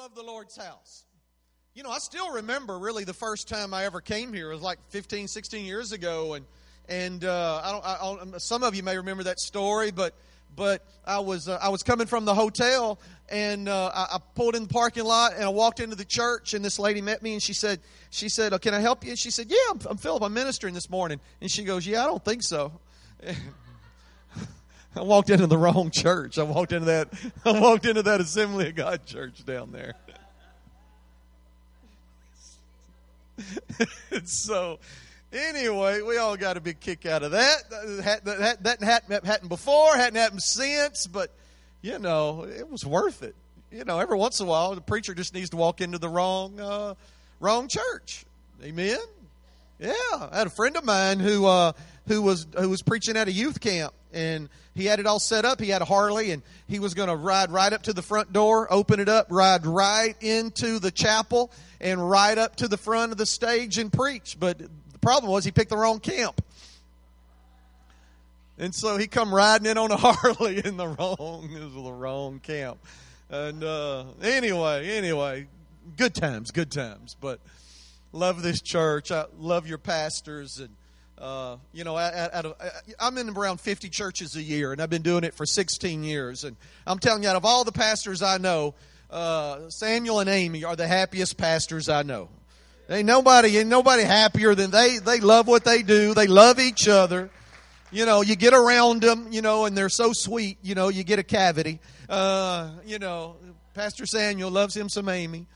love the Lord's house. You know, I still remember really the first time I ever came here. It was like 15, 16 years ago, and and uh, I don't, I don't, some of you may remember that story, but but I was uh, I was coming from the hotel and uh, I, I, pulled in the parking lot and I walked into the church and this lady met me and she said she said oh, can I help you? And she said yeah I'm, I'm Phillip I'm ministering this morning and she goes yeah I don't think so. I walked into the wrong church. I walked into that I walked into that Assembly of God church down there. so anyway, we all got a big kick out of that. That, that, that hadn't happened before, hadn't happened since, but you know, it was worth it. You know, every once in a while, the preacher just needs to walk into the wrong uh, wrong church. Amen. Yeah, I had a friend of mine who uh, who was who was preaching at a youth camp, and he had it all set up. He had a Harley, and he was going to ride right up to the front door, open it up, ride right into the chapel, and right up to the front of the stage and preach. But the problem was he picked the wrong camp. And so he come riding in on a Harley in the wrong, was the wrong camp. And uh, anyway, anyway, good times, good times. But love this church. I love your pastors and uh, you know, at, at a, I'm in around 50 churches a year, and I've been doing it for 16 years. And I'm telling you, out of all the pastors I know, uh, Samuel and Amy are the happiest pastors I know. Ain't nobody, ain't nobody happier than they. They love what they do. They love each other. You know, you get around them, you know, and they're so sweet. You know, you get a cavity. Uh, you know, Pastor Samuel loves him some Amy,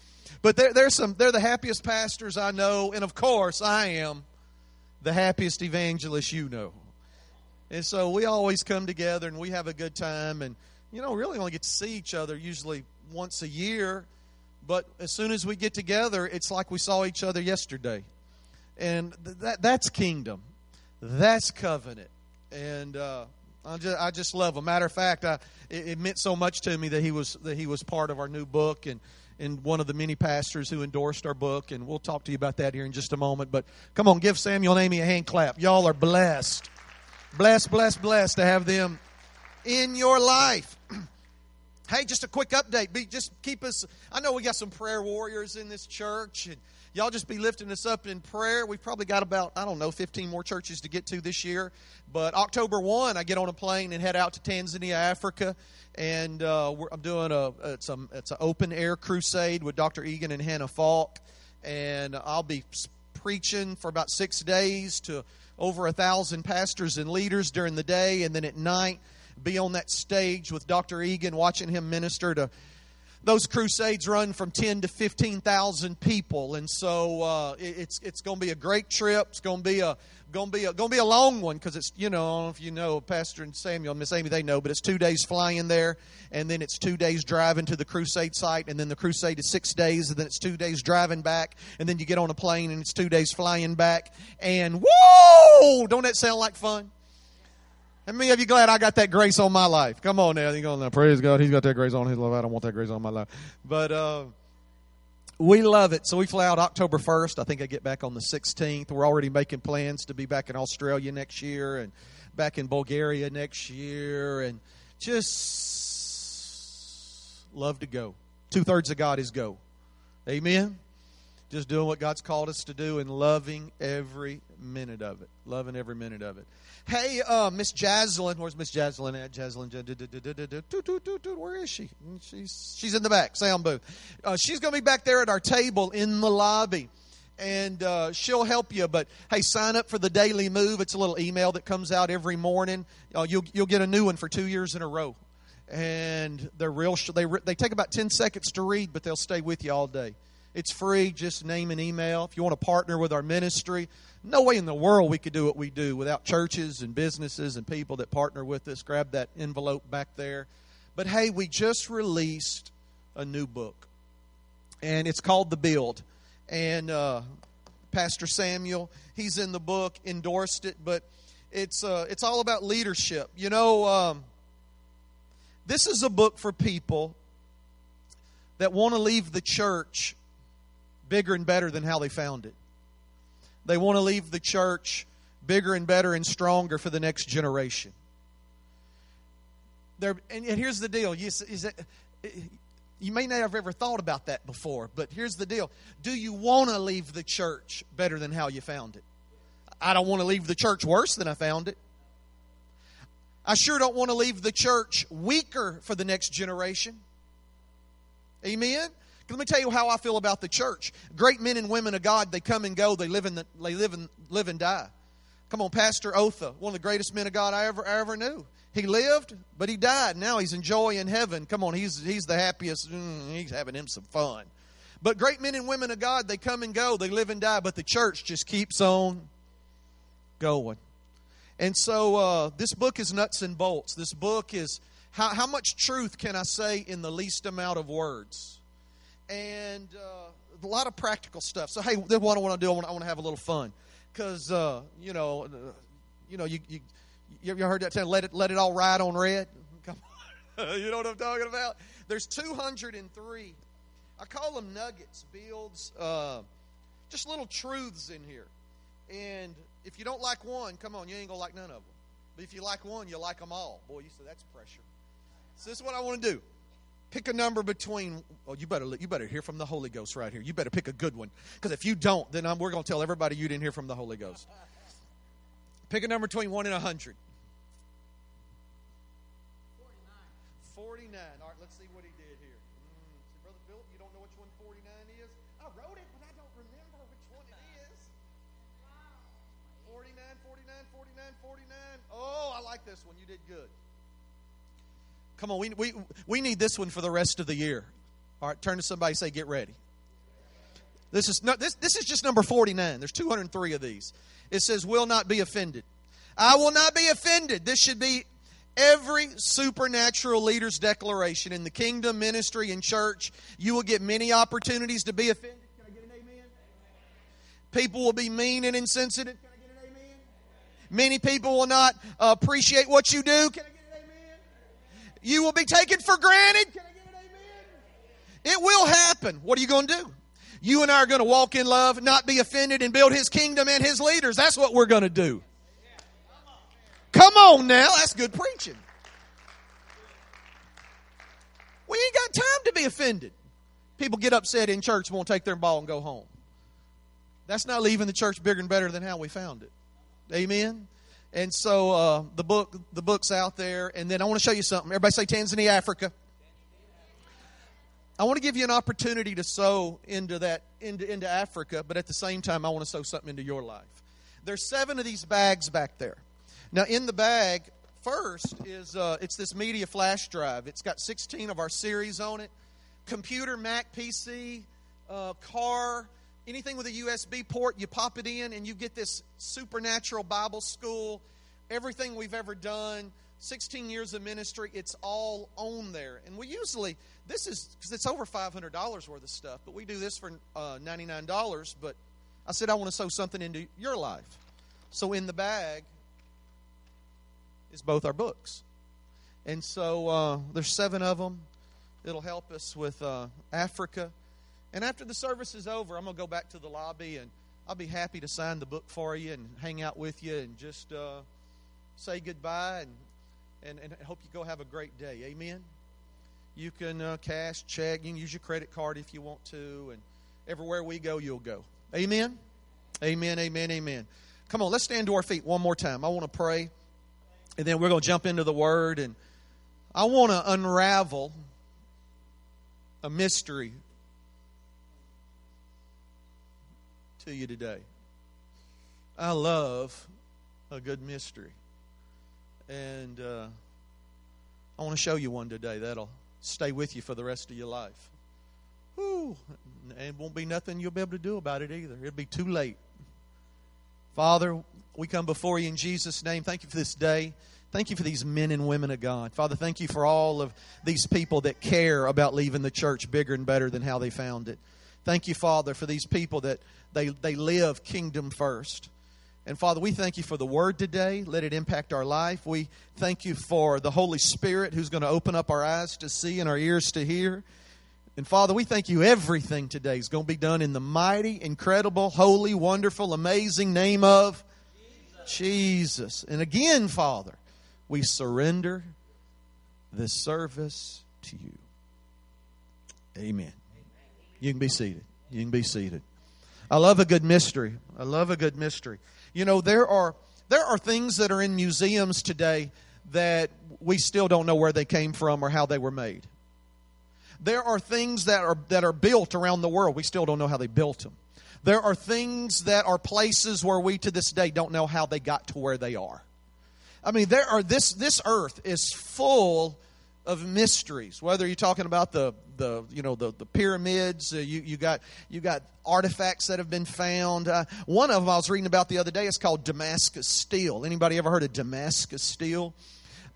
but they're, they're some. They're the happiest pastors I know, and of course I am the happiest evangelist you know. And so we always come together and we have a good time and you know, really only get to see each other usually once a year, but as soon as we get together, it's like we saw each other yesterday. And that that's kingdom. That's covenant. And uh, I just I just love him. Matter of fact, I, it, it meant so much to me that he was that he was part of our new book and and one of the many pastors who endorsed our book, and we'll talk to you about that here in just a moment. But come on, give Samuel and Amy a hand clap. Y'all are blessed. Blessed, blessed, blessed to have them in your life. hey, just a quick update. Be, just keep us. I know we got some prayer warriors in this church, and y'all just be lifting us up in prayer. We've probably got about, I don't know, 15 more churches to get to this year. But October 1, I get on a plane and head out to Tanzania, Africa. And uh, I'm doing a it's, a it's an open air crusade with Dr. Egan and Hannah Falk. And I'll be preaching for about six days to over a thousand pastors and leaders during the day. And then at night, be on that stage with Dr. Egan, watching him minister to those crusades run from 10 to 15,000 people. And so uh, it's, it's going to be a great trip. It's going to be a going to be a, going to be a long one because it's you know if you know Pastor and Samuel Miss Amy they know but it's two days flying there and then it's two days driving to the crusade site and then the crusade is six days and then it's two days driving back and then you get on a plane and it's two days flying back and whoa don't that sound like fun how many of you glad I got that grace on my life? Come on now. You go now. Praise God. He's got that grace on his life. I don't want that grace on my life. But uh, we love it. So we fly out October 1st. I think I get back on the 16th. We're already making plans to be back in Australia next year and back in Bulgaria next year. And just love to go. Two thirds of God is go. Amen. Just doing what God's called us to do and loving every minute of it. Loving every minute of it. Hey, uh, Miss Jaslyn, where's Miss Jaslyn at? Jaslyn, where is she? She's she's in the back, sound booth. Uh, she's going to be back there at our table in the lobby and uh, she'll help you. But hey, sign up for the Daily Move. It's a little email that comes out every morning. Uh, you'll you'll get a new one for two years in a row, and they're real. They they take about ten seconds to read, but they'll stay with you all day. It's free. Just name and email. If you want to partner with our ministry, no way in the world we could do what we do without churches and businesses and people that partner with us. Grab that envelope back there. But hey, we just released a new book, and it's called The Build. And uh, Pastor Samuel, he's in the book, endorsed it, but it's uh, it's all about leadership. You know, um, this is a book for people that want to leave the church bigger and better than how they found it. They want to leave the church bigger and better and stronger for the next generation. There, and here's the deal: you, You may not have ever thought about that before, but here's the deal. Do you want to leave the church better than how you found it? I don't want to leave the church worse than I found it. I sure don't want to leave the church weaker for the next generation. Amen. Let me tell you how I feel about the church. Great men and women of God, they come and go. They live and the, they live and live and die. Come on, Pastor Otha, one of the greatest men of God I ever I ever knew. He lived, but he died. Now he's enjoying heaven. Come on, he's he's the happiest. Mm, he's having him some fun. But great men and women of God, they come and go. They live and die. But the church just keeps on going. And so uh, this book is nuts and bolts. This book is how, how much truth can I say in the least amount of words? And uh, a lot of practical stuff. So, hey, this what I want to do. I want, to have a little fun. Because, uh, you know, uh, you know, you, you, you heard that term, let it, let it all ride on red? Come on. you know what I'm talking about? There's 203. I call them nuggets, builds, uh, just little truths in here. And if you don't like one, come on, you ain't to like none of them. But if you like one, you like them all. Boy, you say that's pressure. So this is what I want to do. Pick a number between. Oh, you better you better hear from the Holy Ghost right here. You better pick a good one because if you don't, then I'm, we're going to tell everybody you didn't hear from the Holy Ghost. Pick a number between one and a hundred. Forty-nine. All right, let's see what he did here. Mm, see, brother Phillip, you don't know which one forty-nine is? I wrote it, but I don't remember which one it is. 49, 49, 49, 49. Oh, I like this one. You did good. Come on, we, we, we need this one for the rest of the year. All right, turn to somebody say, get ready. This is, not, this, this is just number 49. There's 203 of these. It says, will not be offended. I will not be offended. This should be every supernatural leader's declaration in the kingdom, ministry, and church. You will get many opportunities to be offended. Can I get an amen? People will be mean and insensitive. Can I get an amen? Many people will not appreciate what you do. Can I you will be taken for granted. Can I get an amen? It will happen. What are you going to do? You and I are going to walk in love, not be offended, and build His kingdom and His leaders. That's what we're going to do. Come on now. That's good preaching. We ain't got time to be offended. People get upset in church won't take their ball and go home. That's not leaving the church bigger and better than how we found it. Amen. And so uh, the book, the book's out there. And then I want to show you something. Everybody say Tanzania, Africa. I want to give you an opportunity to sow into that into, into Africa, but at the same time, I want to sow something into your life. There's seven of these bags back there. Now, in the bag, first is uh, it's this media flash drive. It's got 16 of our series on it. Computer, Mac, PC, uh, car, anything with a USB port, you pop it in and you get this supernatural Bible school, everything we've ever done, 16 years of ministry, it's all on there. And we usually, this is, because it's over $500 worth of stuff, but we do this for uh, $99. But I said, I want to sow something into your life. So in the bag is both our books. And so uh, there's seven of them. It'll help us with uh, Africa and after the service is over, I'm going to go back to the lobby and I'll be happy to sign the book for you and hang out with you and just uh, say goodbye and, and, and hope you go have a great day. Amen. You can uh, cash, check, you can use your credit card if you want to, and everywhere we go, you'll go. Amen. Amen. Amen. Amen. Come on, let's stand to our feet one more time. I want to pray, and then we're going to jump into the Word, and I want to unravel a mystery to you today. I love a good mystery. And uh, I want to show you one today that'll stay with you for the rest of your life. Whew. And it won't be nothing you'll be able to do about it either. It'll be too late. Father, we come before you in Jesus' name. Thank you for this day. Thank you for these men and women of God. Father, thank you for all of these people that care about leaving the church bigger and better than how they found it. Thank you, Father, for these people that they, they live kingdom first. And Father, we thank you for the word today. Let it impact our life. We thank you for the Holy Spirit who's going to open up our eyes to see and our ears to hear. And Father, we thank you everything today is going to be done in the mighty, incredible, holy, wonderful, amazing name of Jesus. Jesus. And again, Father, we surrender this service to you. Amen. You can be seated. You can be seated. I love a good mystery. I love a good mystery. You know, there are there are things that are in museums today that we still don't know where they came from or how they were made. There are things that are that are built around the world. We still don't know how they built them. There are things that are places where we to this day don't know how they got to where they are. I mean, there are this this earth is full of mysteries. Whether you're talking about the the you know the the pyramids, uh, you you got you got artifacts that have been found. Uh, one of them I was reading about the other day is called Damascus steel. Anybody ever heard of Damascus steel?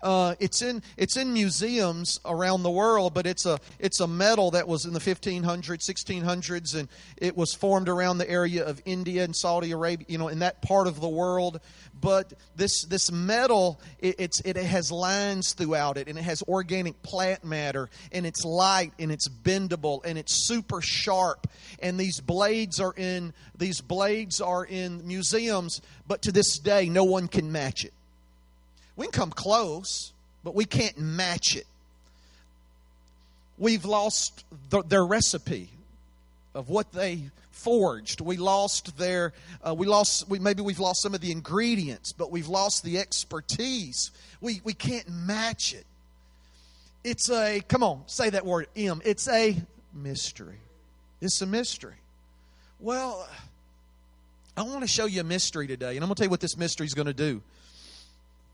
Uh, it's in it's in museums around the world, but it's a it's a metal that was in the 1500s, 1600s, and it was formed around the area of India and Saudi Arabia, you know, in that part of the world. But this this metal, it, it's it has lines throughout it, and it has organic plant matter, and it's light, and it's bendable, and it's super sharp. And these blades are in these blades are in museums, but to this day, no one can match it. We can come close, but we can't match it. We've lost the, their recipe of what they forged. We lost their, uh, we lost, we, maybe we've lost some of the ingredients, but we've lost the expertise. We, we can't match it. It's a, come on, say that word, M. It's a mystery. It's a mystery. Well, I want to show you a mystery today, and I'm going to tell you what this mystery is going to do.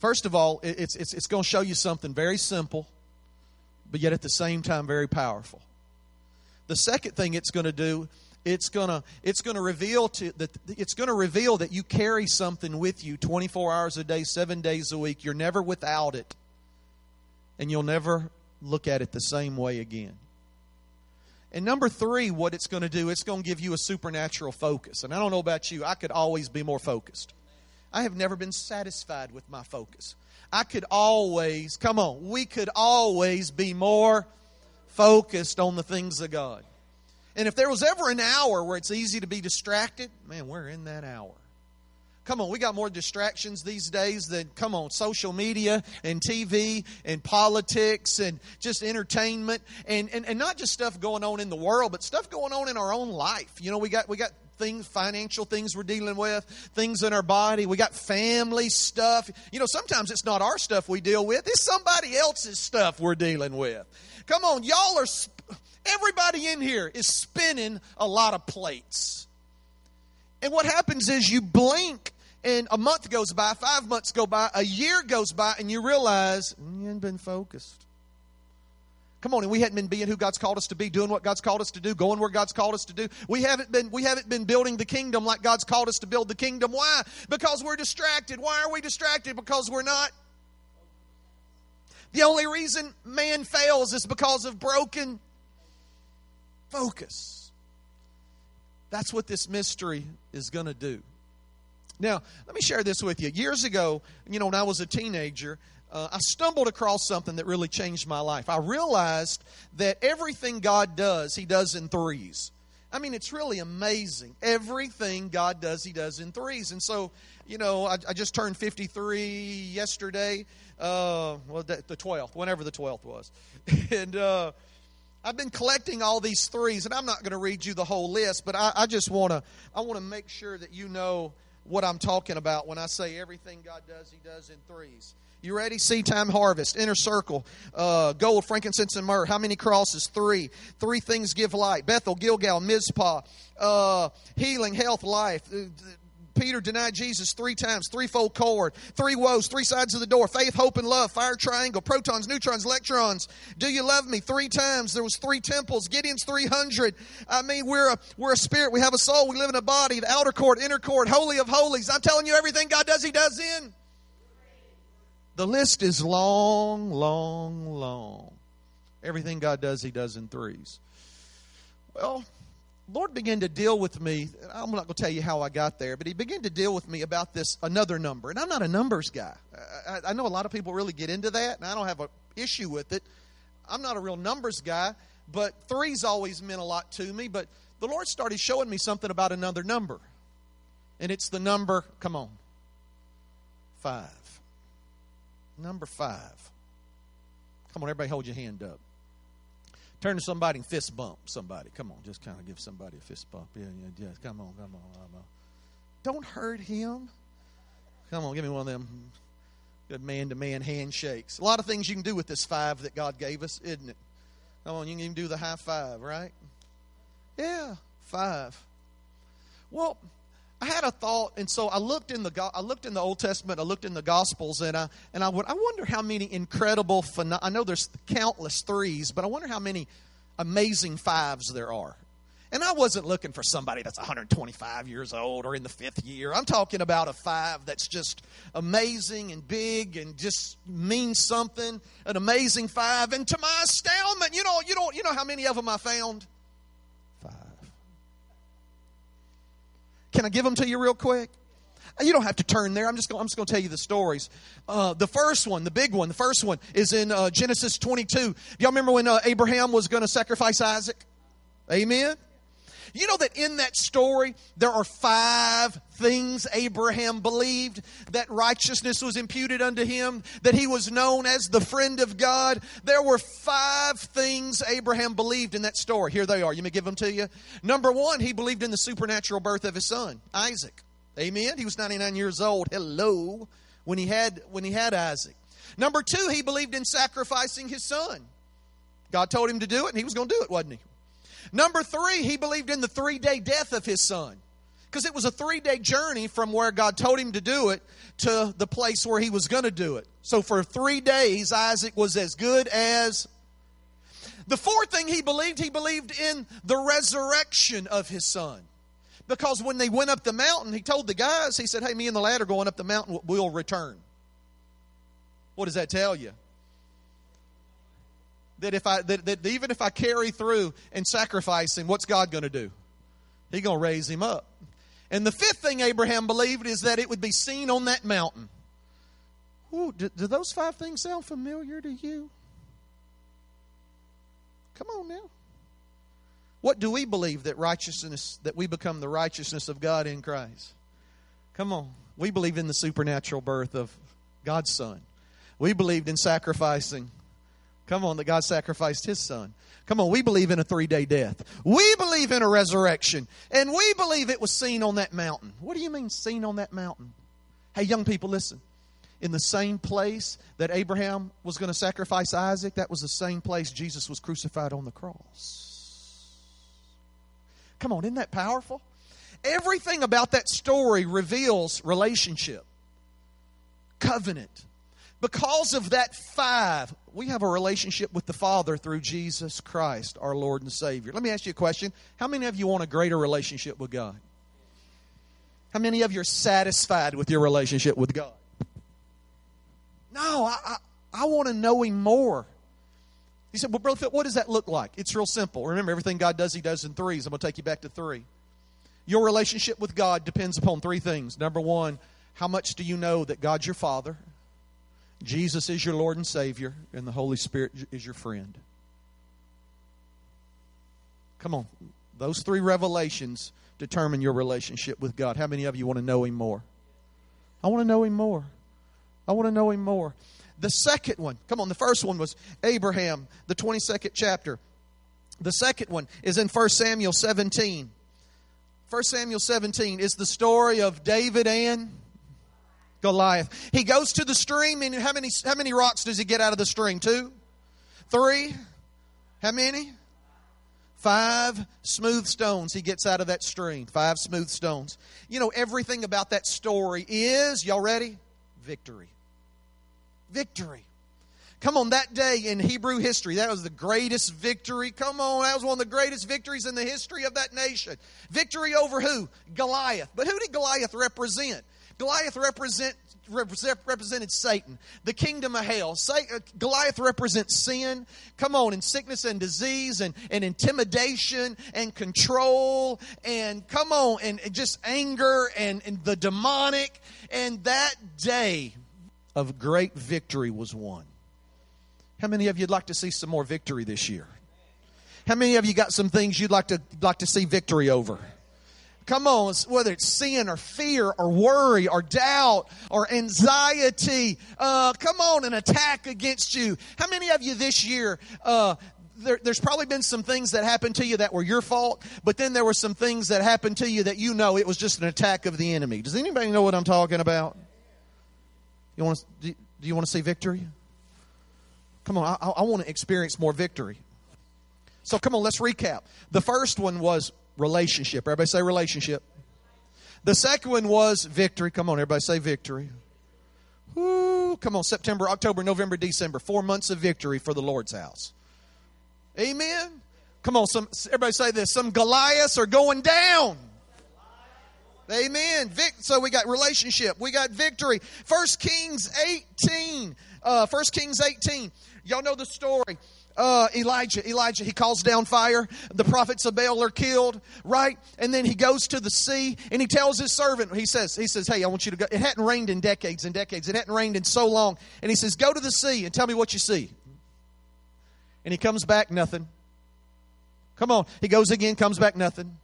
First of all, it's, it's, it's going to show you something very simple, but yet at the same time very powerful. The second thing it's going to do, it's going to it's going to reveal to that it's going to reveal that you carry something with you 24 hours a day, 7 days a week. You're never without it. And you'll never look at it the same way again. And number 3, what it's going to do, it's going to give you a supernatural focus. And I don't know about you, I could always be more focused. I have never been satisfied with my focus. I could always, come on, we could always be more focused on the things of God. And if there was ever an hour where it's easy to be distracted, man, we're in that hour. Come on, we got more distractions these days than, come on, social media and TV and politics and just entertainment and, and, and not just stuff going on in the world, but stuff going on in our own life. You know, we got, we got things, financial things we're dealing with, things in our body. We got family stuff. You know, sometimes it's not our stuff we deal with, it's somebody else's stuff we're dealing with. Come on, y'all are, everybody in here is spinning a lot of plates. And what happens is you blink and a month goes by, five months go by, a year goes by, and you realize mm, you haven't been focused. Come on, and we hadn't been being who God's called us to be, doing what God's called us to do, going where God's called us to do. We haven't been we haven't been building the kingdom like God's called us to build the kingdom. Why? Because we're distracted. Why are we distracted? Because we're not. The only reason man fails is because of broken focus. That's what this mystery is going to do. Now, let me share this with you. Years ago, you know, when I was a teenager, uh, I stumbled across something that really changed my life. I realized that everything God does, He does in threes. I mean, it's really amazing. Everything God does, He does in threes. And so, you know, I, I just turned 53 yesterday. Uh, well, the, the 12th, whenever the 12th was. and uh, I've been collecting all these threes, and I'm not going to read you the whole list, but I, I just want to I want to make sure that you know what I'm talking about when I say everything God does, He does in threes. You ready? Seed time harvest, inner circle, uh, gold, frankincense, and myrrh. How many crosses? Three. Three things give light. Bethel, Gilgal, Mizpah, uh, healing, health, life. Uh, Peter denied Jesus three times, threefold cord, three woes, three sides of the door, faith, hope, and love, fire triangle, protons, neutrons, electrons. Do you love me? Three times. There was three temples. Gideon's 300. I mean, we're a, we're a spirit. We have a soul. We live in a body. The outer court, inner court, holy of holies. I'm telling you everything God does, He does in. The list is long, long, long. Everything God does, He does in threes. Well, Lord began to deal with me. I'm not going to tell you how I got there, but He began to deal with me about this another number. And I'm not a numbers guy. I, I know a lot of people really get into that, and I don't have an issue with it. I'm not a real numbers guy, but threes always meant a lot to me. But the Lord started showing me something about another number. And it's the number, come on, five. Number five. Come on, everybody, hold your hand up. Turn to somebody and fist bump somebody. Come on, just kind of give somebody a fist bump. Yeah, yeah, yeah. Come on, come on, come on. Don't hurt him. Come on, give me one of them good man to man handshakes. A lot of things you can do with this five that God gave us, isn't it? Come on, you can even do the high five, right? Yeah, five. Well, I had a thought, and so I looked in the I looked in the Old Testament, I looked in the Gospels, and I and I would I wonder how many incredible. I know there's countless threes, but I wonder how many amazing fives there are. And I wasn't looking for somebody that's 125 years old or in the fifth year. I'm talking about a five that's just amazing and big and just means something. An amazing five. And to my astoundment, you know, you don't, you know how many of them I found? Can I give them to you real quick? You don't have to turn there. I'm just going, I'm just going to tell you the stories. Uh, the first one, the big one, the first one is in uh, Genesis 22. Y'all remember when uh, Abraham was going to sacrifice Isaac? Amen. You know that in that story, there are five things Abraham believed that righteousness was imputed unto him, that he was known as the friend of God. There were five things Abraham believed in that story. Here they are. You may give them to you. Number one, he believed in the supernatural birth of his son, Isaac. Amen. He was 99 years old. Hello. When he had when he had Isaac. Number two, he believed in sacrificing his son. God told him to do it, and he was going to do it, wasn't he? Number three, he believed in the three day death of his son. Because it was a three day journey from where God told him to do it to the place where he was going to do it. So for three days, Isaac was as good as. The fourth thing he believed, he believed in the resurrection of his son. Because when they went up the mountain, he told the guys, he said, Hey, me and the lad are going up the mountain, we'll return. What does that tell you? That if I that, that even if I carry through and sacrifice him, what's God going to do? He's going to raise him up. And the fifth thing Abraham believed is that it would be seen on that mountain. Ooh, do, do those five things sound familiar to you? Come on now. What do we believe that righteousness, that we become the righteousness of God in Christ? Come on. We believe in the supernatural birth of God's Son. We believed in sacrificing Come on, that God sacrificed his son. Come on, we believe in a three day death. We believe in a resurrection. And we believe it was seen on that mountain. What do you mean, seen on that mountain? Hey, young people, listen. In the same place that Abraham was going to sacrifice Isaac, that was the same place Jesus was crucified on the cross. Come on, isn't that powerful? Everything about that story reveals relationship, covenant, because of that five, we have a relationship with the Father through Jesus Christ, our Lord and Savior. Let me ask you a question. How many of you want a greater relationship with God? How many of you are satisfied with your relationship with God? No, I, I, I want to know Him more. He said, Well, Brother Phil, what does that look like? It's real simple. Remember, everything God does, He does in threes. I'm going to take you back to three. Your relationship with God depends upon three things. Number one, how much do you know that God's your Father? Jesus is your Lord and Savior, and the Holy Spirit is your friend. Come on. Those three revelations determine your relationship with God. How many of you want to know Him more? I want to know Him more. I want to know Him more. The second one, come on, the first one was Abraham, the 22nd chapter. The second one is in 1 Samuel 17. 1 Samuel 17 is the story of David and Goliath. He goes to the stream, and how many, how many rocks does he get out of the stream? Two? Three? How many? Five smooth stones he gets out of that stream. Five smooth stones. You know, everything about that story is, y'all ready? Victory. Victory. Come on, that day in Hebrew history, that was the greatest victory. Come on, that was one of the greatest victories in the history of that nation. Victory over who? Goliath. But who did Goliath represent? Goliath represent, represented Satan, the kingdom of hell. Uh, Goliath represents sin. Come on, and sickness and disease and, and intimidation and control and come on, and just anger and, and the demonic. And that day of great victory was won. How many of you'd like to see some more victory this year? How many of you got some things you'd like to like to see victory over? Come on, whether it's sin or fear or worry or doubt or anxiety, uh, come on, an attack against you. How many of you this year, uh, there, there's probably been some things that happened to you that were your fault, but then there were some things that happened to you that you know it was just an attack of the enemy. Does anybody know what I'm talking about? You want to, do, you want to see victory? Come on, I, I want to experience more victory. So come on, let's recap. The first one was relationship. Everybody say relationship. The second one was victory. Come on, everybody say victory. Woo, come on, September, October, November, December. Four months of victory for the Lord's house. Amen. Come on, some everybody say this. Some Goliaths are going down. Amen. Vic, so we got relationship. We got victory. First Kings 18. Uh, First Kings 18. Y'all know the story. Uh, Elijah, Elijah, he calls down fire. The prophets of Baal are killed, right? And then he goes to the sea and he tells his servant, he says, he says, hey, I want you to go. It hadn't rained in decades and decades. It hadn't rained in so long. And he says, go to the sea and tell me what you see. And he comes back, nothing. Come on. He goes again, comes back, nothing.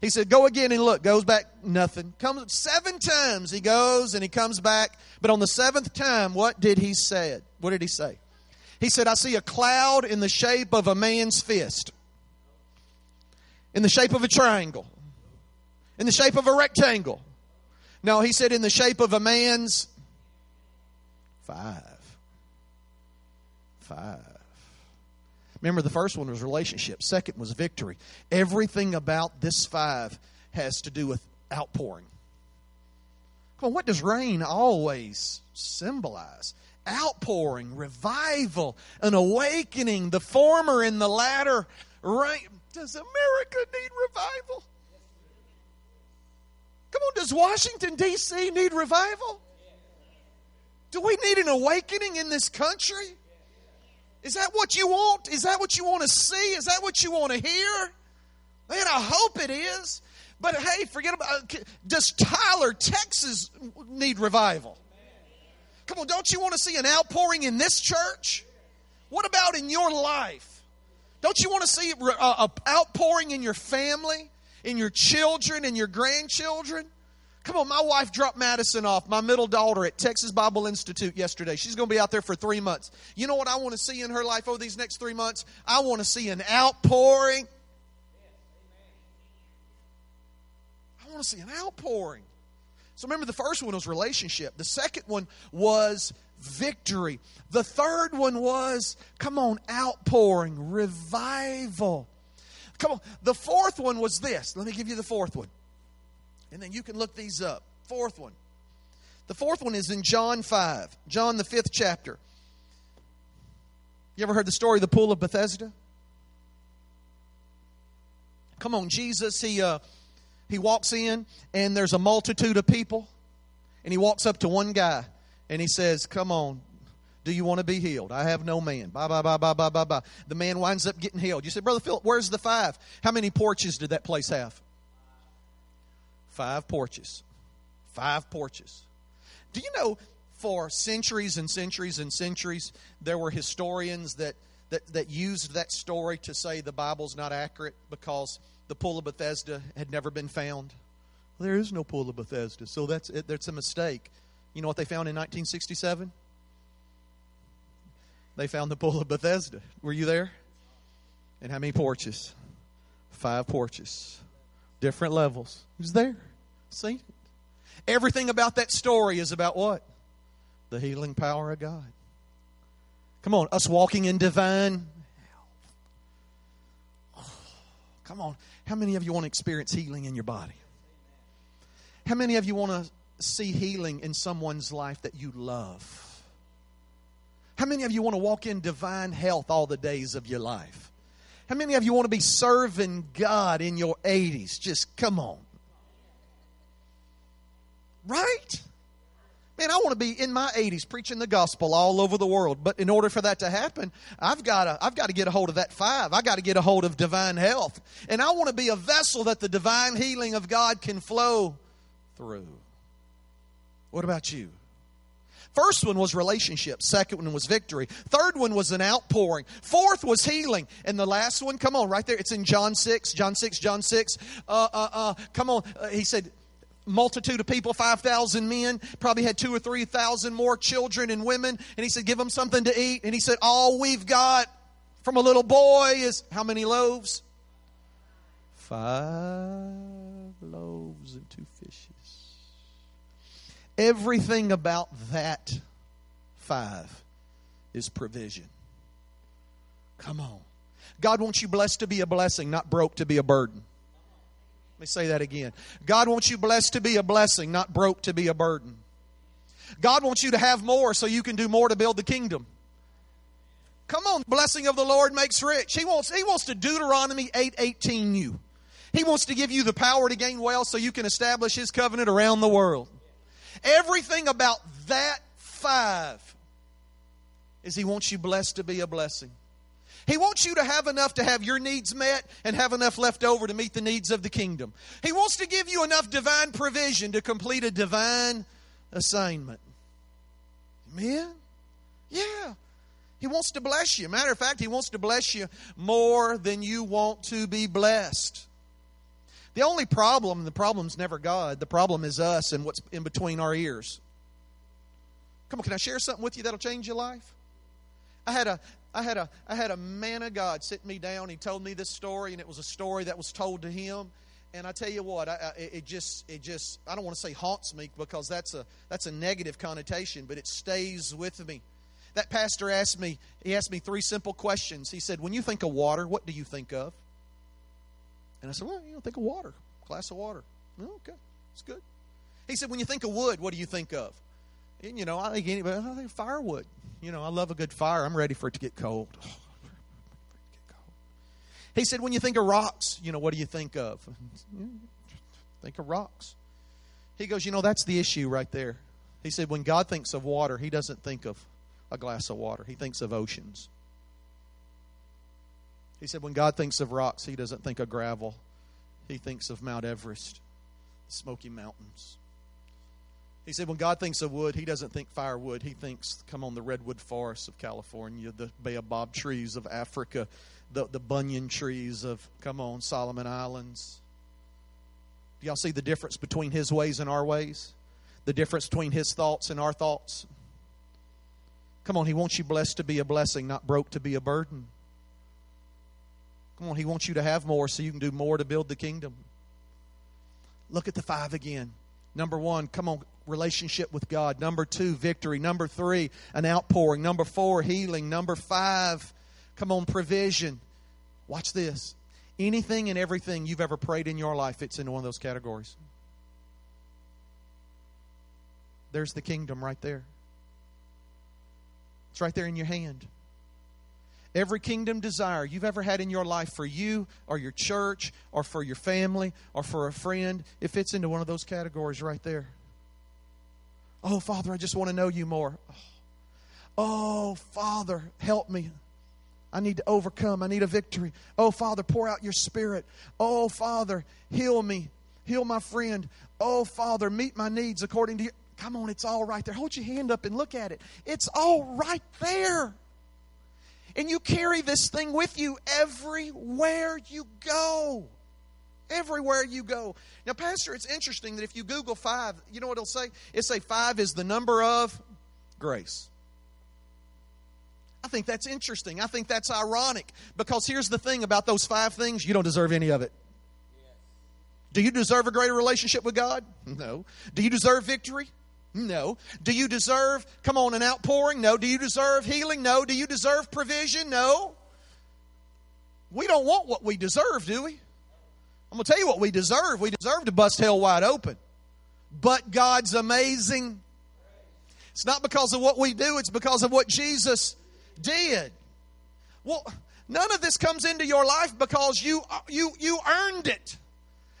He said, Go again and look. Goes back, nothing. Comes seven times. He goes and he comes back. But on the seventh time, what did he say? What did he say? He said, I see a cloud in the shape of a man's fist, in the shape of a triangle, in the shape of a rectangle. No, he said, in the shape of a man's five. Five. Remember, the first one was relationship, second was victory. Everything about this five has to do with outpouring. Come on, what does rain always symbolize? Outpouring, revival, an awakening, the former and the latter. Right? Does America need revival? Come on, does Washington, D.C. need revival? Do we need an awakening in this country? Is that what you want? Is that what you want to see? Is that what you want to hear? Man, I hope it is. But hey, forget about does Tyler, Texas need revival? Come on, don't you want to see an outpouring in this church? What about in your life? Don't you want to see an outpouring in your family, in your children, in your grandchildren? Come on, my wife dropped Madison off, my middle daughter, at Texas Bible Institute yesterday. She's going to be out there for three months. You know what I want to see in her life over these next three months? I want to see an outpouring. I want to see an outpouring. So remember, the first one was relationship, the second one was victory, the third one was, come on, outpouring, revival. Come on, the fourth one was this. Let me give you the fourth one. And then you can look these up. Fourth one. The fourth one is in John 5, John the fifth chapter. You ever heard the story of the pool of Bethesda? Come on, Jesus, he, uh, he walks in and there's a multitude of people. And he walks up to one guy and he says, Come on, do you want to be healed? I have no man. Bye, bye, bye, bye, bye, bye, bye. The man winds up getting healed. You say, Brother Phillip, where's the five? How many porches did that place have? Five porches. Five porches. Do you know for centuries and centuries and centuries, there were historians that, that, that used that story to say the Bible's not accurate because the pool of Bethesda had never been found? There is no pool of Bethesda, so that's, it, that's a mistake. You know what they found in 1967? They found the pool of Bethesda. Were you there? And how many porches? Five porches different levels. Who's there? See? Everything about that story is about what? The healing power of God. Come on, us walking in divine health. come on. How many of you want to experience healing in your body? How many of you want to see healing in someone's life that you love? How many of you want to walk in divine health all the days of your life? How many of you want to be serving God in your 80s? Just come on. Right? Man, I want to be in my 80s preaching the gospel all over the world. But in order for that to happen, I've got to, I've got to get a hold of that five. I've got to get a hold of divine health. And I want to be a vessel that the divine healing of God can flow through. What about you? First one was relationship. Second one was victory. Third one was an outpouring. Fourth was healing. And the last one, come on, right there. It's in John 6, John 6, John 6. Uh, uh, uh, come on. Uh, he said, multitude of people, 5,000 men, probably had two or 3,000 more children and women. And he said, give them something to eat. And he said, all we've got from a little boy is how many loaves? Five loaves and two fishes. Everything about that five is provision. Come on. God wants you blessed to be a blessing, not broke to be a burden. Let me say that again. God wants you blessed to be a blessing, not broke to be a burden. God wants you to have more so you can do more to build the kingdom. Come on, blessing of the Lord makes rich. He wants he wants to Deuteronomy 8:18 you. He wants to give you the power to gain wealth so you can establish his covenant around the world. Everything about that 5 is he wants you blessed to be a blessing. He wants you to have enough to have your needs met and have enough left over to meet the needs of the kingdom. He wants to give you enough divine provision to complete a divine assignment. Amen? Yeah. He wants to bless you. Matter of fact, He wants to bless you more than you want to be blessed. The only problem, the problem's never God. The problem is us and what's in between our ears. Come on, can I share something with you that'll change your life? I had a I had a I had a man of God sit me down. He told me this story, and it was a story that was told to him. And I tell you what, I, I, it just it just I don't want to say haunts me because that's a that's a negative connotation, but it stays with me. That pastor asked me he asked me three simple questions. He said, "When you think of water, what do you think of?" And I said, "Well, you know, think of water, glass of water." Okay, it's good. He said, "When you think of wood, what do you think of?" And, you know, I think anybody, I firewood. You know, I love a good fire. I'm ready for it to get cold. He said, when you think of rocks, you know, what do you think of? Think of rocks. He goes, you know, that's the issue right there. He said, when God thinks of water, he doesn't think of a glass of water, he thinks of oceans. He said, when God thinks of rocks, he doesn't think of gravel, he thinks of Mount Everest, Smoky Mountains. He said, when God thinks of wood, he doesn't think firewood. He thinks, come on, the redwood forests of California, the baobab trees of Africa, the, the trees of, come on, Solomon Islands. Do y'all see the difference between his ways and our ways? The difference between his thoughts and our thoughts? Come on, he wants you blessed to be a blessing, not broke to be a burden. Come on, he wants you to have more so you can do more to build the kingdom. Look at the five again. Number one, come on, relationship with God. Number two, victory. Number three, an outpouring. Number four, healing. Number five, come on, provision. Watch this. Anything and everything you've ever prayed in your life fits into one of those categories. There's the kingdom right there. It's right there in your hand. Every kingdom desire you've ever had in your life for you or your church or for your family or for a friend, it fits into one of those categories right there. Oh, Father, I just want to know you more. Oh, Father, help me. I need to overcome. I need a victory. Oh, Father, pour out your spirit. Oh, Father, heal me. Heal my friend. Oh, Father, meet my needs according to you. Come on, it's all right there. Hold your hand up and look at it. It's all right there. And you carry this thing with you everywhere you go. Everywhere you go. Now, Pastor, it's interesting that if you Google five, you know what it'll say? It'll say five is the number of grace. I think that's interesting. I think that's ironic because here's the thing about those five things you don't deserve any of it. Do you deserve a greater relationship with God? No. Do you deserve victory? No. Do you deserve, come on, an outpouring? No. Do you deserve healing? No. Do you deserve provision? No. We don't want what we deserve, do we? I'm going to tell you what we deserve. We deserve to bust hell wide open. But God's amazing. It's not because of what we do, it's because of what Jesus did. Well, none of this comes into your life because you you you earned it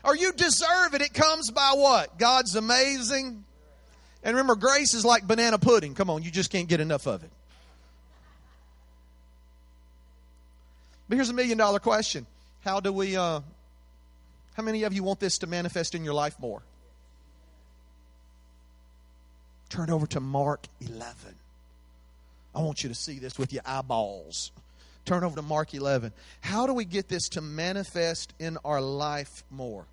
or you deserve it. It comes by what? God's amazing and remember, grace is like banana pudding. Come on, you just can't get enough of it. But here's a million dollar question How do we, uh, how many of you want this to manifest in your life more? Turn over to Mark 11. I want you to see this with your eyeballs. Turn over to Mark 11. How do we get this to manifest in our life more?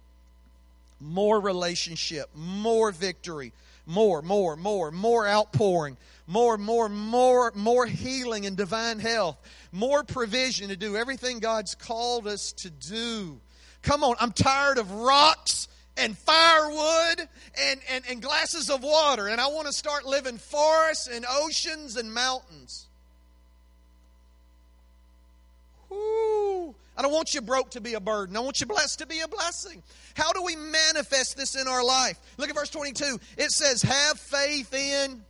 More relationship, more victory, more, more, more, more outpouring, more, more, more, more healing and divine health, more provision to do everything God's called us to do. Come on, I'm tired of rocks and firewood and, and, and glasses of water, and I want to start living forests and oceans and mountains. Whoo. I don't want you broke to be a burden. I want you blessed to be a blessing. How do we manifest this in our life? Look at verse 22. It says, Have faith in.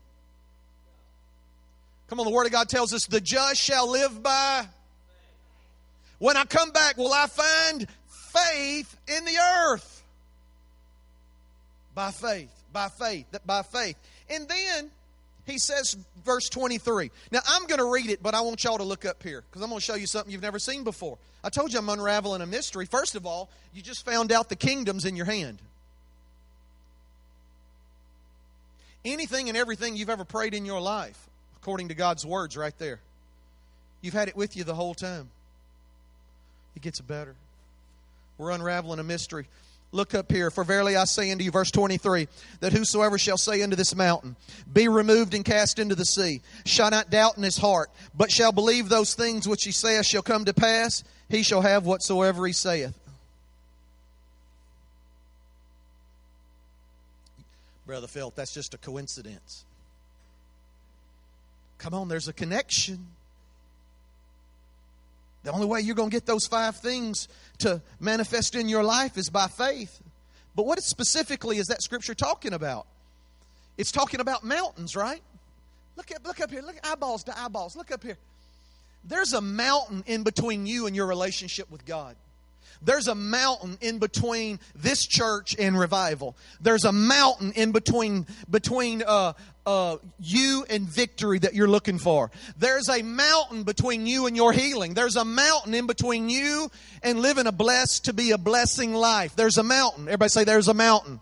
Come on, the Word of God tells us, The just shall live by. When I come back, will I find faith in the earth? By faith, by faith, by faith. And then he says, verse 23. Now, I'm going to read it, but I want y'all to look up here because I'm going to show you something you've never seen before. I told you I'm unraveling a mystery. First of all, you just found out the kingdom's in your hand. Anything and everything you've ever prayed in your life, according to God's words, right there. You've had it with you the whole time. It gets better. We're unraveling a mystery. Look up here. For verily I say unto you, verse 23, that whosoever shall say unto this mountain, Be removed and cast into the sea, shall not doubt in his heart, but shall believe those things which he saith shall come to pass, he shall have whatsoever he saith. Brother Phil, that's just a coincidence. Come on, there's a connection. The only way you're going to get those five things to manifest in your life is by faith. But what specifically is that scripture talking about? It's talking about mountains, right? Look at look up here. Look at eyeballs to eyeballs. Look up here. There's a mountain in between you and your relationship with God. There's a mountain in between this church and revival. There's a mountain in between between uh, uh, you and victory that you're looking for. There's a mountain between you and your healing. There's a mountain in between you and living a blessed to be a blessing life. There's a mountain. Everybody say there's a mountain.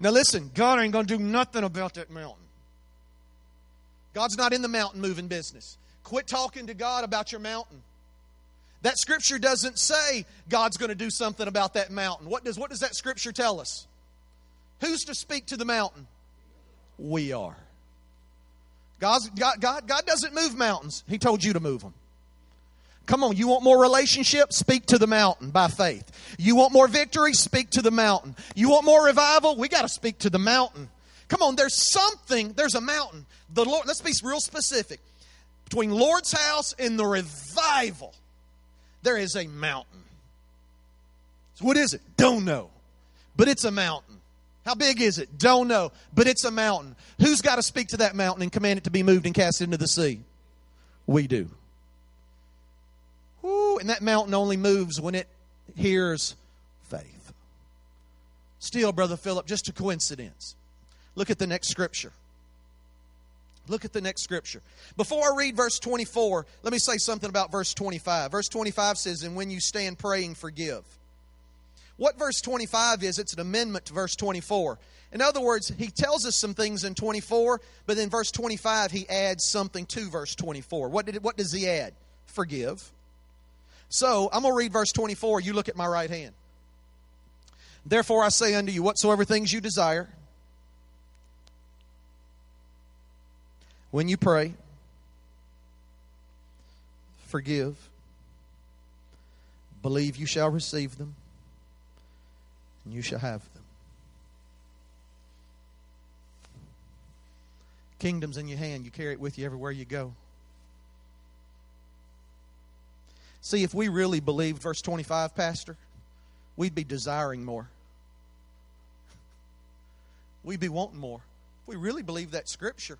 Now listen, God ain't to do nothing about that mountain. God's not in the mountain moving business. Quit talking to God about your mountain. That scripture doesn't say God's going to do something about that mountain. What does, what does that scripture tell us? Who's to speak to the mountain? We are. God's, God, God, God doesn't move mountains. He told you to move them. Come on, you want more relationship? Speak to the mountain by faith. You want more victory? Speak to the mountain. You want more revival? We got to speak to the mountain. Come on, there's something, there's a mountain. The Lord, let's be real specific. Between Lord's house and the revival, there is a mountain. So what is it? Don't know. But it's a mountain. How big is it? Don't know. But it's a mountain. Who's got to speak to that mountain and command it to be moved and cast into the sea? We do. Woo, and that mountain only moves when it hears faith. Still, Brother Philip, just a coincidence. Look at the next scripture. Look at the next scripture. Before I read verse 24, let me say something about verse 25. Verse 25 says, And when you stand praying, forgive. What verse 25 is, it's an amendment to verse 24. In other words, he tells us some things in 24, but in verse 25, he adds something to verse 24. What, did, what does he add? Forgive. So I'm going to read verse 24. You look at my right hand. Therefore I say unto you, whatsoever things you desire, When you pray, forgive, believe you shall receive them, and you shall have them. Kingdom's in your hand, you carry it with you everywhere you go. See, if we really believed verse 25, Pastor, we'd be desiring more. We'd be wanting more. If we really believe that scripture,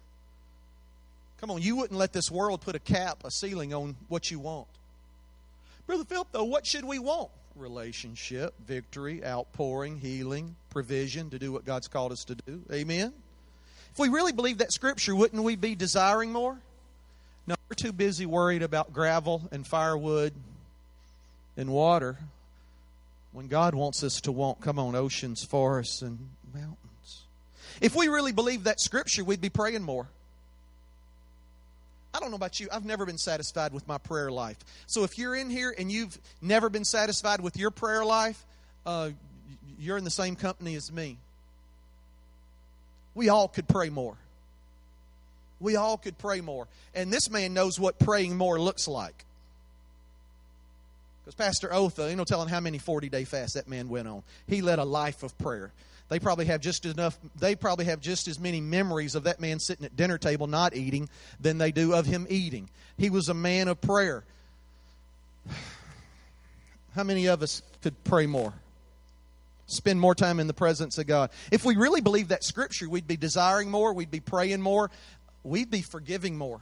Come on, you wouldn't let this world put a cap, a ceiling on what you want. Brother Philip, though, what should we want? Relationship, victory, outpouring, healing, provision to do what God's called us to do. Amen? If we really believe that scripture, wouldn't we be desiring more? No, we're too busy worried about gravel and firewood and water when God wants us to want, come on, oceans, forests, and mountains. If we really believe that scripture, we'd be praying more. I don't know about you. I've never been satisfied with my prayer life. So if you're in here and you've never been satisfied with your prayer life, uh, you're in the same company as me. We all could pray more. We all could pray more. And this man knows what praying more looks like. Because Pastor Otha, you know, telling how many 40 day fasts that man went on. He led a life of prayer. They probably have just enough, they probably have just as many memories of that man sitting at dinner table not eating than they do of him eating. He was a man of prayer. How many of us could pray more? Spend more time in the presence of God. If we really believe that scripture, we'd be desiring more, we'd be praying more, we'd be forgiving more.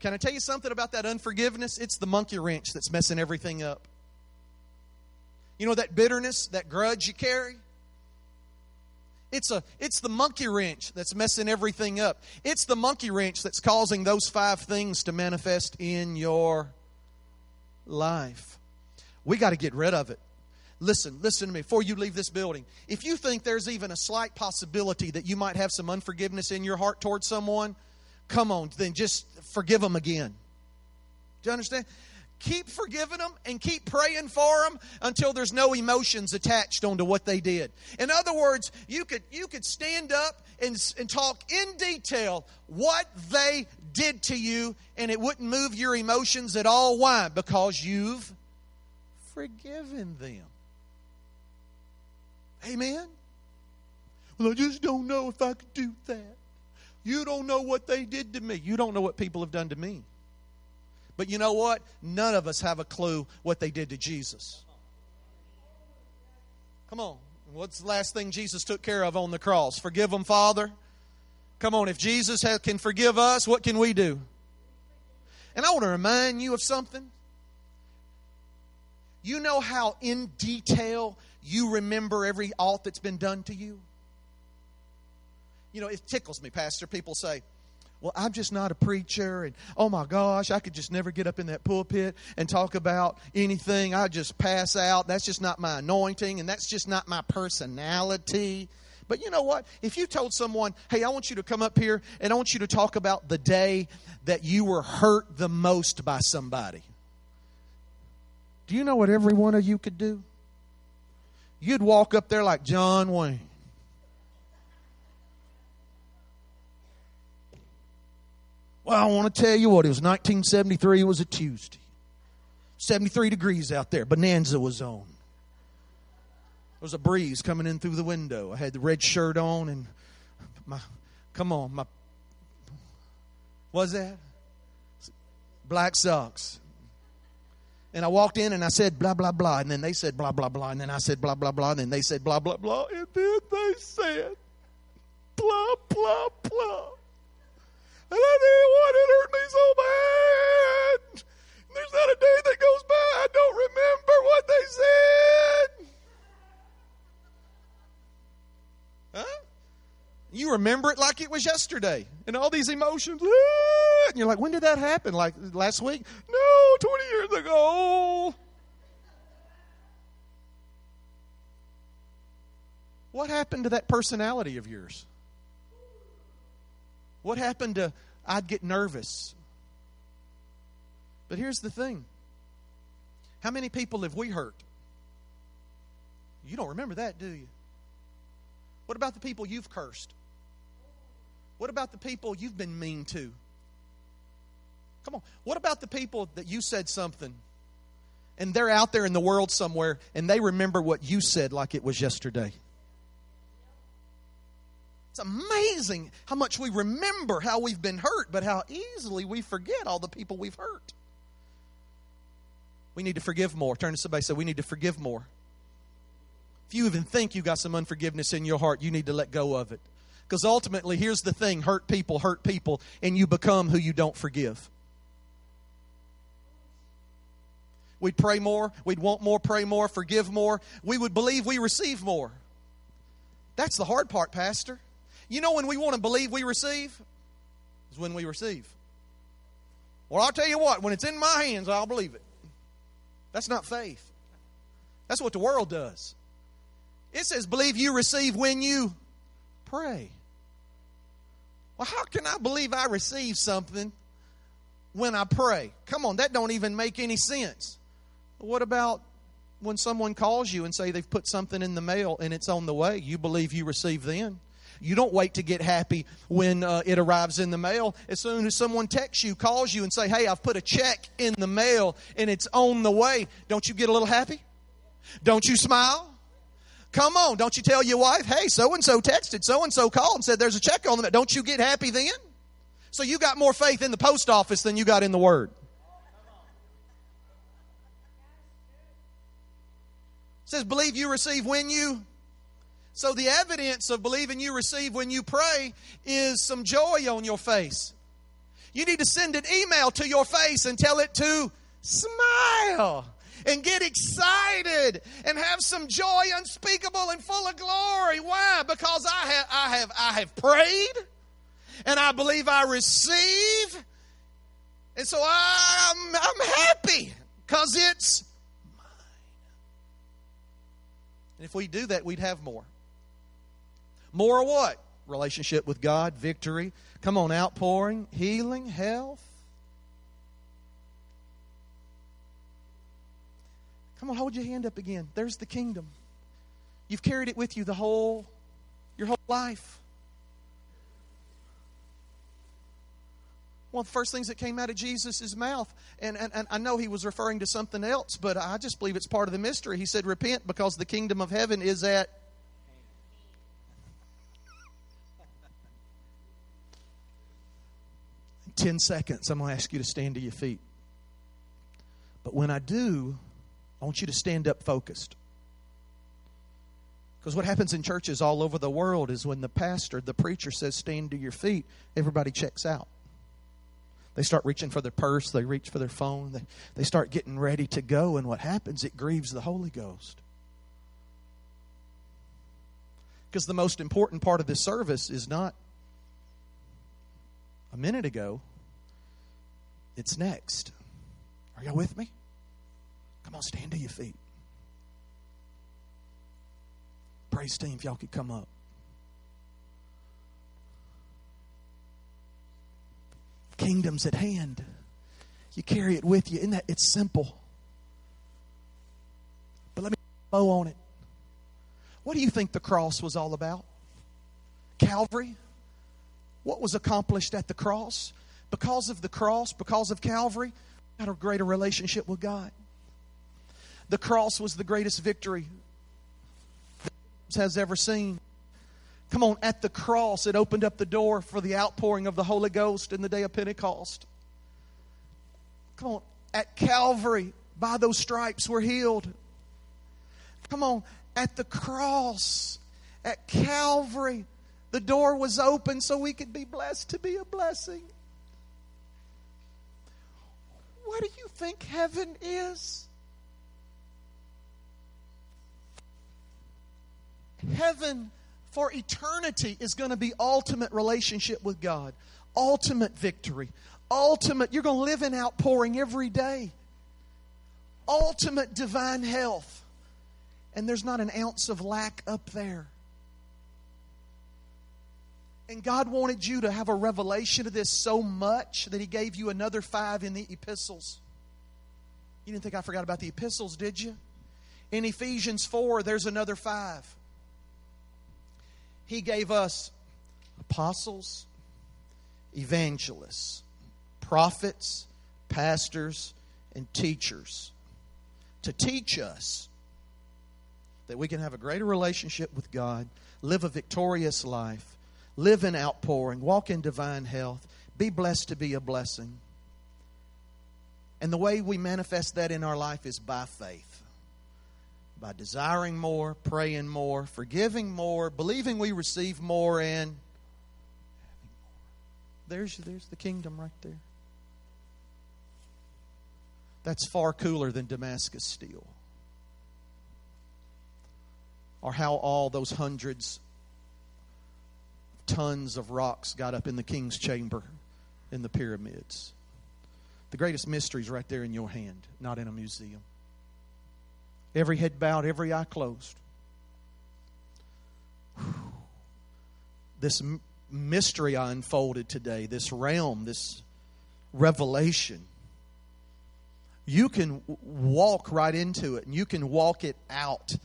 Can I tell you something about that unforgiveness? It's the monkey wrench that's messing everything up. You know that bitterness, that grudge you carry? It's a it's the monkey wrench that's messing everything up. It's the monkey wrench that's causing those five things to manifest in your life. We got to get rid of it. Listen, listen to me before you leave this building. If you think there's even a slight possibility that you might have some unforgiveness in your heart towards someone, come on, then just forgive them again. Do you understand? Keep forgiving them and keep praying for them until there's no emotions attached onto what they did. In other words, you could you could stand up and, and talk in detail what they did to you, and it wouldn't move your emotions at all. Why? Because you've forgiven them. Amen? Well, I just don't know if I could do that. You don't know what they did to me. You don't know what people have done to me. But you know what? None of us have a clue what they did to Jesus. Come on. What's the last thing Jesus took care of on the cross? Forgive them, Father. Come on. If Jesus can forgive us, what can we do? And I want to remind you of something. You know how in detail you remember every alt that's been done to you? You know, it tickles me, Pastor. People say, well, I'm just not a preacher, and oh my gosh, I could just never get up in that pulpit and talk about anything. I just pass out. That's just not my anointing, and that's just not my personality. But you know what? If you told someone, hey, I want you to come up here and I want you to talk about the day that you were hurt the most by somebody, do you know what every one of you could do? You'd walk up there like John Wayne. Well, I want to tell you what, it was 1973, it was a Tuesday. 73 degrees out there. Bonanza was on. There was a breeze coming in through the window. I had the red shirt on and my, come on, my, was that? Black socks. And I walked in and I said blah, blah, blah. And then they said blah, blah, blah. And then I said blah, blah, blah. And then they said blah, blah, blah. And then they said blah, blah, blah. And I didn't want it hurt me so bad. There's not a day that goes by I don't remember what they said. Huh? You remember it like it was yesterday. And all these emotions. Ah, and you're like, when did that happen? Like last week? No, 20 years ago. What happened to that personality of yours? What happened to I'd get nervous? But here's the thing how many people have we hurt? You don't remember that, do you? What about the people you've cursed? What about the people you've been mean to? Come on. What about the people that you said something and they're out there in the world somewhere and they remember what you said like it was yesterday? It's amazing how much we remember how we've been hurt, but how easily we forget all the people we've hurt. We need to forgive more. Turn to somebody and say, We need to forgive more. If you even think you got some unforgiveness in your heart, you need to let go of it. Because ultimately, here's the thing hurt people hurt people, and you become who you don't forgive. We'd pray more, we'd want more, pray more, forgive more. We would believe we receive more. That's the hard part, Pastor. You know when we want to believe we receive? Is when we receive. Well, I'll tell you what, when it's in my hands, I'll believe it. That's not faith. That's what the world does. It says, believe you receive when you pray. Well, how can I believe I receive something when I pray? Come on, that don't even make any sense. What about when someone calls you and say they've put something in the mail and it's on the way? You believe you receive then. You don't wait to get happy when uh, it arrives in the mail. As soon as someone texts you, calls you, and say, "Hey, I've put a check in the mail and it's on the way," don't you get a little happy? Don't you smile? Come on, don't you tell your wife, "Hey, so and so texted, so and so called and said there's a check on them." Don't you get happy then? So you got more faith in the post office than you got in the Word. It says, "Believe you receive when you." So the evidence of believing you receive when you pray is some joy on your face. You need to send an email to your face and tell it to smile and get excited and have some joy unspeakable and full of glory. Why? Because I have I have I have prayed and I believe I receive. And so I'm I'm happy because it's mine. And if we do that, we'd have more. More of what? Relationship with God, victory. Come on, outpouring, healing, health. Come on, hold your hand up again. There's the kingdom. You've carried it with you the whole your whole life. One of the first things that came out of Jesus' mouth, and, and, and I know he was referring to something else, but I just believe it's part of the mystery. He said, Repent because the kingdom of heaven is at 10 seconds, I'm going to ask you to stand to your feet. But when I do, I want you to stand up focused. Because what happens in churches all over the world is when the pastor, the preacher says, stand to your feet, everybody checks out. They start reaching for their purse, they reach for their phone, they, they start getting ready to go, and what happens? It grieves the Holy Ghost. Because the most important part of this service is not a minute ago, it's next. Are y'all with me? Come on, stand to your feet. Praise team, if y'all could come up. Kingdom's at hand. You carry it with you. In that it's simple. But let me bow on it. What do you think the cross was all about? Calvary? What was accomplished at the cross? Because of the cross, because of Calvary, had a greater relationship with God. The cross was the greatest victory has ever seen. Come on, at the cross, it opened up the door for the outpouring of the Holy Ghost in the day of Pentecost. Come on, at Calvary, by those stripes, we're healed. Come on, at the cross, at Calvary, the door was open so we could be blessed to be a blessing. What do you think heaven is? Heaven for eternity is going to be ultimate relationship with God, ultimate victory, ultimate, you're going to live in outpouring every day, ultimate divine health. And there's not an ounce of lack up there. And God wanted you to have a revelation of this so much that He gave you another five in the epistles. You didn't think I forgot about the epistles, did you? In Ephesians 4, there's another five. He gave us apostles, evangelists, prophets, pastors, and teachers to teach us that we can have a greater relationship with God, live a victorious life, live in outpouring, walk in divine health, be blessed to be a blessing. And the way we manifest that in our life is by faith. By desiring more, praying more, forgiving more, believing we receive more, and. There's, there's the kingdom right there. That's far cooler than Damascus steel. Or how all those hundreds tons of rocks got up in the king's chamber in the pyramids. The greatest mystery is right there in your hand, not in a museum. Every head bowed, every eye closed. This mystery I unfolded today, this realm, this revelation, you can walk right into it and you can walk it out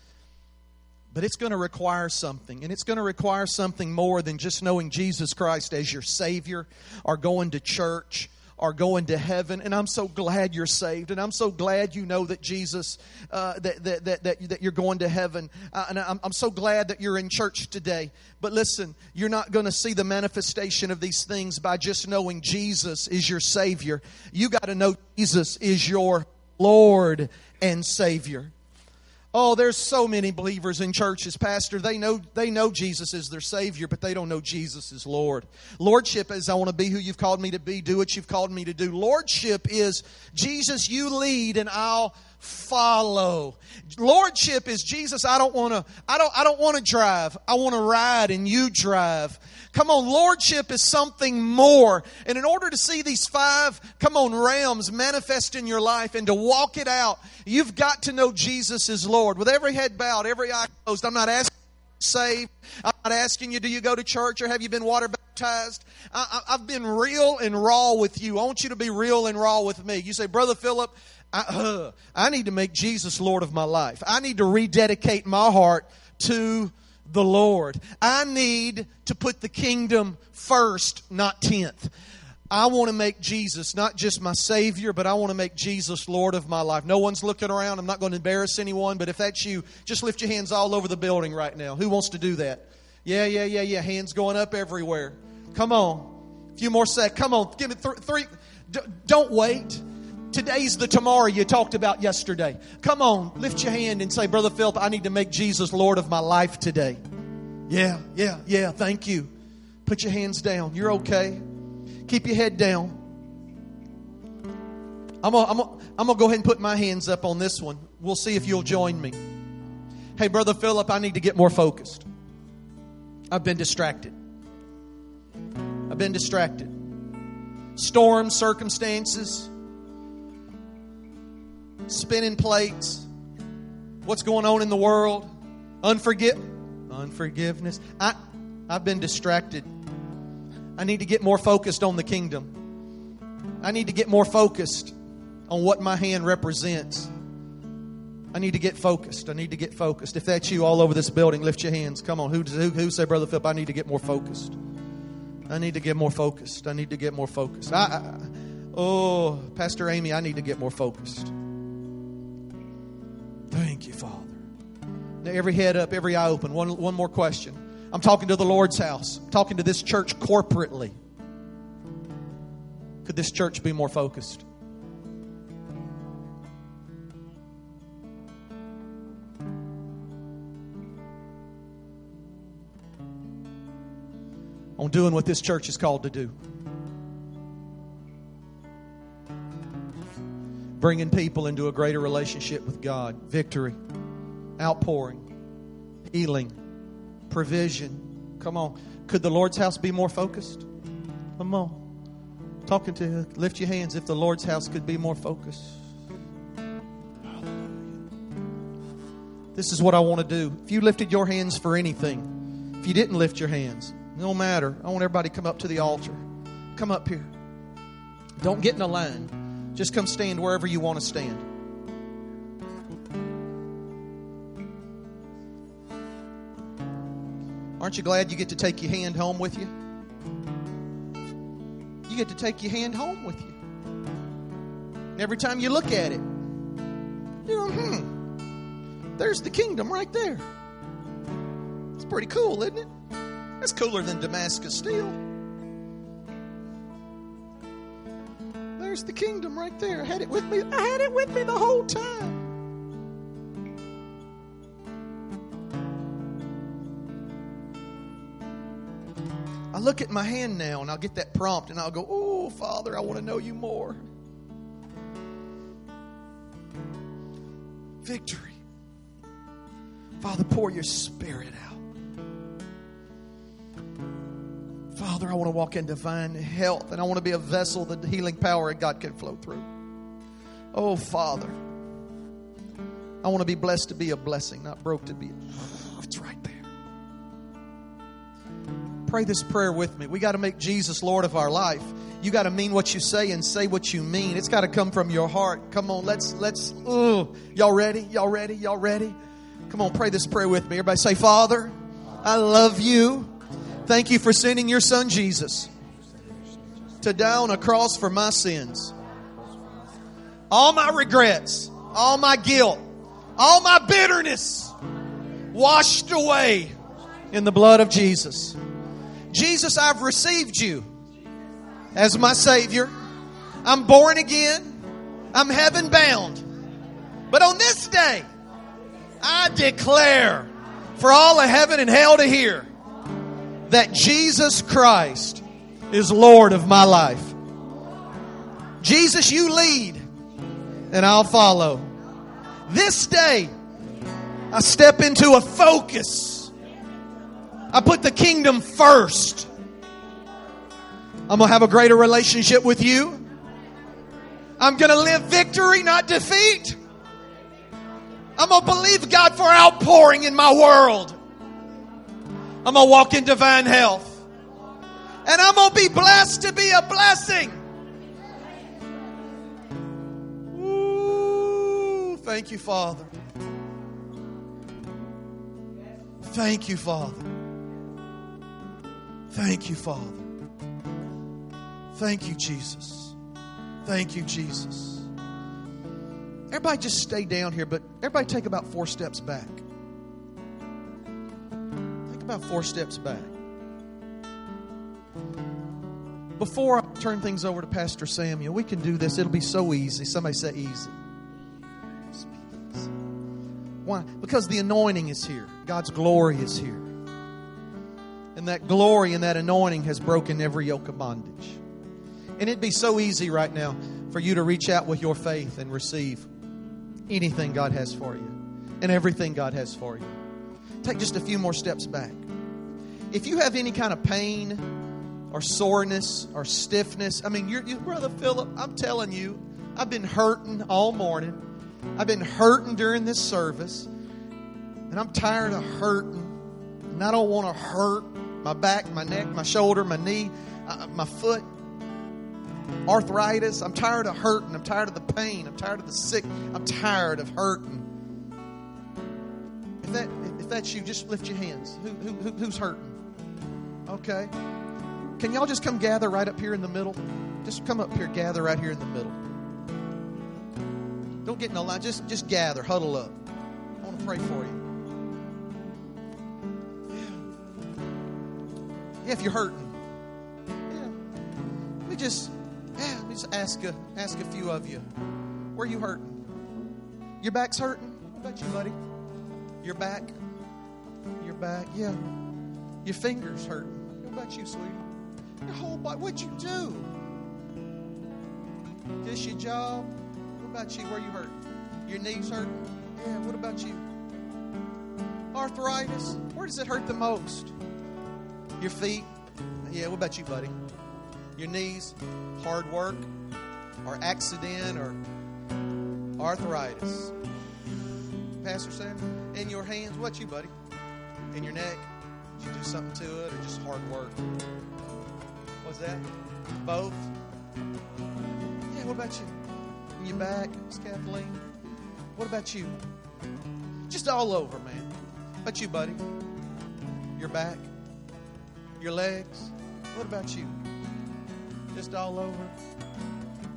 But it's going to require something, and it's going to require something more than just knowing Jesus Christ as your Savior or going to church are going to heaven. And I'm so glad you're saved. And I'm so glad you know that Jesus, uh, that, that, that, that, you're going to heaven. Uh, and I'm, I'm so glad that you're in church today. But listen, you're not going to see the manifestation of these things by just knowing Jesus is your Savior. You got to know Jesus is your Lord and Savior. Oh, there's so many believers in churches, Pastor. They know they know Jesus is their Savior, but they don't know Jesus is Lord. Lordship is I want to be who you've called me to be, do what you've called me to do. Lordship is Jesus, you lead and I'll follow. Lordship is Jesus, I don't want to I don't I don't want to drive. I want to ride and you drive. Come on, lordship is something more. And in order to see these five, come on, realms manifest in your life and to walk it out, you've got to know Jesus is Lord. With every head bowed, every eye closed, I'm not asking saved. I'm not asking you, do you go to church or have you been water baptized? I, have been real and raw with you. I want you to be real and raw with me. You say, Brother Philip, I, uh, I need to make Jesus Lord of my life. I need to rededicate my heart to the Lord. I need to put the kingdom first, not tenth. I want to make Jesus not just my Savior, but I want to make Jesus Lord of my life. No one's looking around. I'm not going to embarrass anyone, but if that's you, just lift your hands all over the building right now. Who wants to do that? Yeah, yeah, yeah, yeah. Hands going up everywhere. Come on. A few more seconds. Come on. Give me th- three. D- don't wait. Today's the tomorrow you talked about yesterday. Come on, lift your hand and say, Brother Philip, I need to make Jesus Lord of my life today. Yeah, yeah, yeah, thank you. Put your hands down. You're okay. Keep your head down. I'm gonna, I'm, gonna, I'm go ahead and put my hands up on this one. We'll see if you'll join me. Hey, Brother Philip, I need to get more focused. I've been distracted. I've been distracted. Storms, circumstances, spinning plates, what's going on in the world, unforgive, unforgiveness. I, I've been distracted. I need to get more focused on the kingdom. I need to get more focused on what my hand represents. I need to get focused. I need to get focused. If that's you all over this building, lift your hands. Come on. Who, who, who say, Brother Philip, I need to get more focused? I need to get more focused. I need to get more focused. I, I, oh, Pastor Amy, I need to get more focused. Thank you, Father. Now, every head up, every eye open. One, one more question. I'm talking to the Lord's house, I'm talking to this church corporately. Could this church be more focused? On doing what this church is called to do. Bringing people into a greater relationship with God, victory, outpouring, healing, provision. Come on. Could the Lord's house be more focused? Come on. Talking to lift your hands if the Lord's house could be more focused. This is what I want to do. If you lifted your hands for anything, if you didn't lift your hands, no matter. I want everybody to come up to the altar. Come up here. Don't get in a line. Just come stand wherever you want to stand. Aren't you glad you get to take your hand home with you? You get to take your hand home with you. And every time you look at it, you know, hmm, there's the kingdom right there. It's pretty cool, isn't it? That's cooler than Damascus steel. There's the kingdom right there. I had it with me. I had it with me the whole time. I look at my hand now and I'll get that prompt and I'll go, Oh, Father, I want to know you more. Victory. Father, pour your spirit out. Father, I want to walk in divine health and I want to be a vessel that healing power of God can flow through. Oh, Father, I want to be blessed to be a blessing, not broke to be. It's right there. Pray this prayer with me. We got to make Jesus Lord of our life. You got to mean what you say and say what you mean. It's got to come from your heart. Come on, let's let's. Oh, y'all ready? Y'all ready? Y'all ready? Come on, pray this prayer with me. Everybody say, Father, I love you. Thank you for sending your son Jesus to die on a cross for my sins. All my regrets, all my guilt, all my bitterness washed away in the blood of Jesus. Jesus, I've received you as my Savior. I'm born again. I'm heaven bound. But on this day, I declare for all of heaven and hell to hear that Jesus Christ is Lord of my life. Jesus, you lead and I'll follow. This day, I step into a focus. I put the kingdom first. I'm going to have a greater relationship with you. I'm going to live victory, not defeat. I'm going to believe God for outpouring in my world. I'm going to walk in divine health. And I'm going to be blessed to be a blessing. Ooh, thank you, Father. Thank you, Father. Thank you, Father. Thank you, Jesus. Thank you, Jesus. Everybody just stay down here, but everybody take about four steps back. About four steps back. Before I turn things over to Pastor Samuel, we can do this. It'll be so easy. Somebody say easy. Why? Because the anointing is here. God's glory is here. And that glory and that anointing has broken every yoke of bondage. And it'd be so easy right now for you to reach out with your faith and receive anything God has for you and everything God has for you. Take just a few more steps back. If you have any kind of pain or soreness or stiffness, I mean, you're, you, Brother Philip, I'm telling you, I've been hurting all morning. I've been hurting during this service. And I'm tired of hurting. And I don't want to hurt my back, my neck, my shoulder, my knee, uh, my foot arthritis. I'm tired of hurting. I'm tired of the pain. I'm tired of the sick. I'm tired of hurting. If that if that's you, just lift your hands. Who, who, who's hurting? Okay. Can y'all just come gather right up here in the middle? Just come up here, gather right here in the middle. Don't get in a line. Just just gather, huddle up. I want to pray for you. Yeah. If you're hurting. Yeah. Let me just yeah, let me just ask a, ask a few of you. Where are you hurting? Your back's hurting? What about you, buddy? Your back? Back? Yeah. Your fingers hurting? What about you, sweetie? Your whole body? What'd you do? Just your job? What about you? Where you hurt? Your knees hurting? Yeah, what about you? Arthritis? Where does it hurt the most? Your feet? Yeah, what about you, buddy? your knees, hard work, or accident, or arthritis. Pastor Sam, in your hands, what you, buddy? In your neck? Did you do something to it, or just hard work? What's that? Both? Yeah, what about you? In your back, Miss Kathleen? What about you? Just all over, man. What about you, buddy? Your back? Your legs? What about you? Just all over.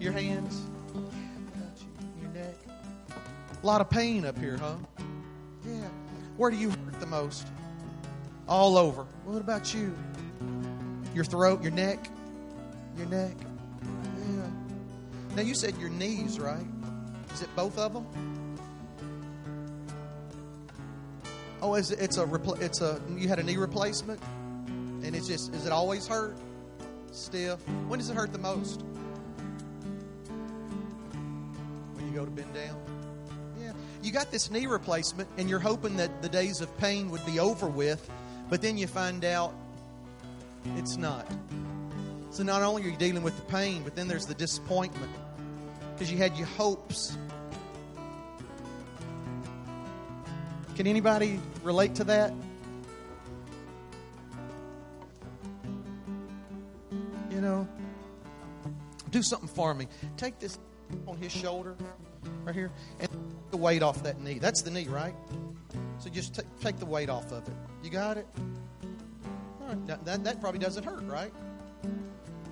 Your hands. What about you? Your neck. A lot of pain up here, huh? Yeah. Where do you hurt the most? All over. What about you? Your throat, your neck? Your neck? Yeah. Now you said your knees, right? Is it both of them? Oh, is it, it's a it's a you had a knee replacement, and it's just is it always hurt? stiff. When does it hurt the most? When you go to bend down? Yeah. You got this knee replacement, and you're hoping that the days of pain would be over with, but then you find out it's not. So not only are you dealing with the pain, but then there's the disappointment because you had your hopes. Can anybody relate to that? you know, do something for me. Take this on his shoulder right here and the weight off that knee. That's the knee, right? So just t- take the weight off of it. You got it? All right. Now, that, that probably doesn't hurt, right?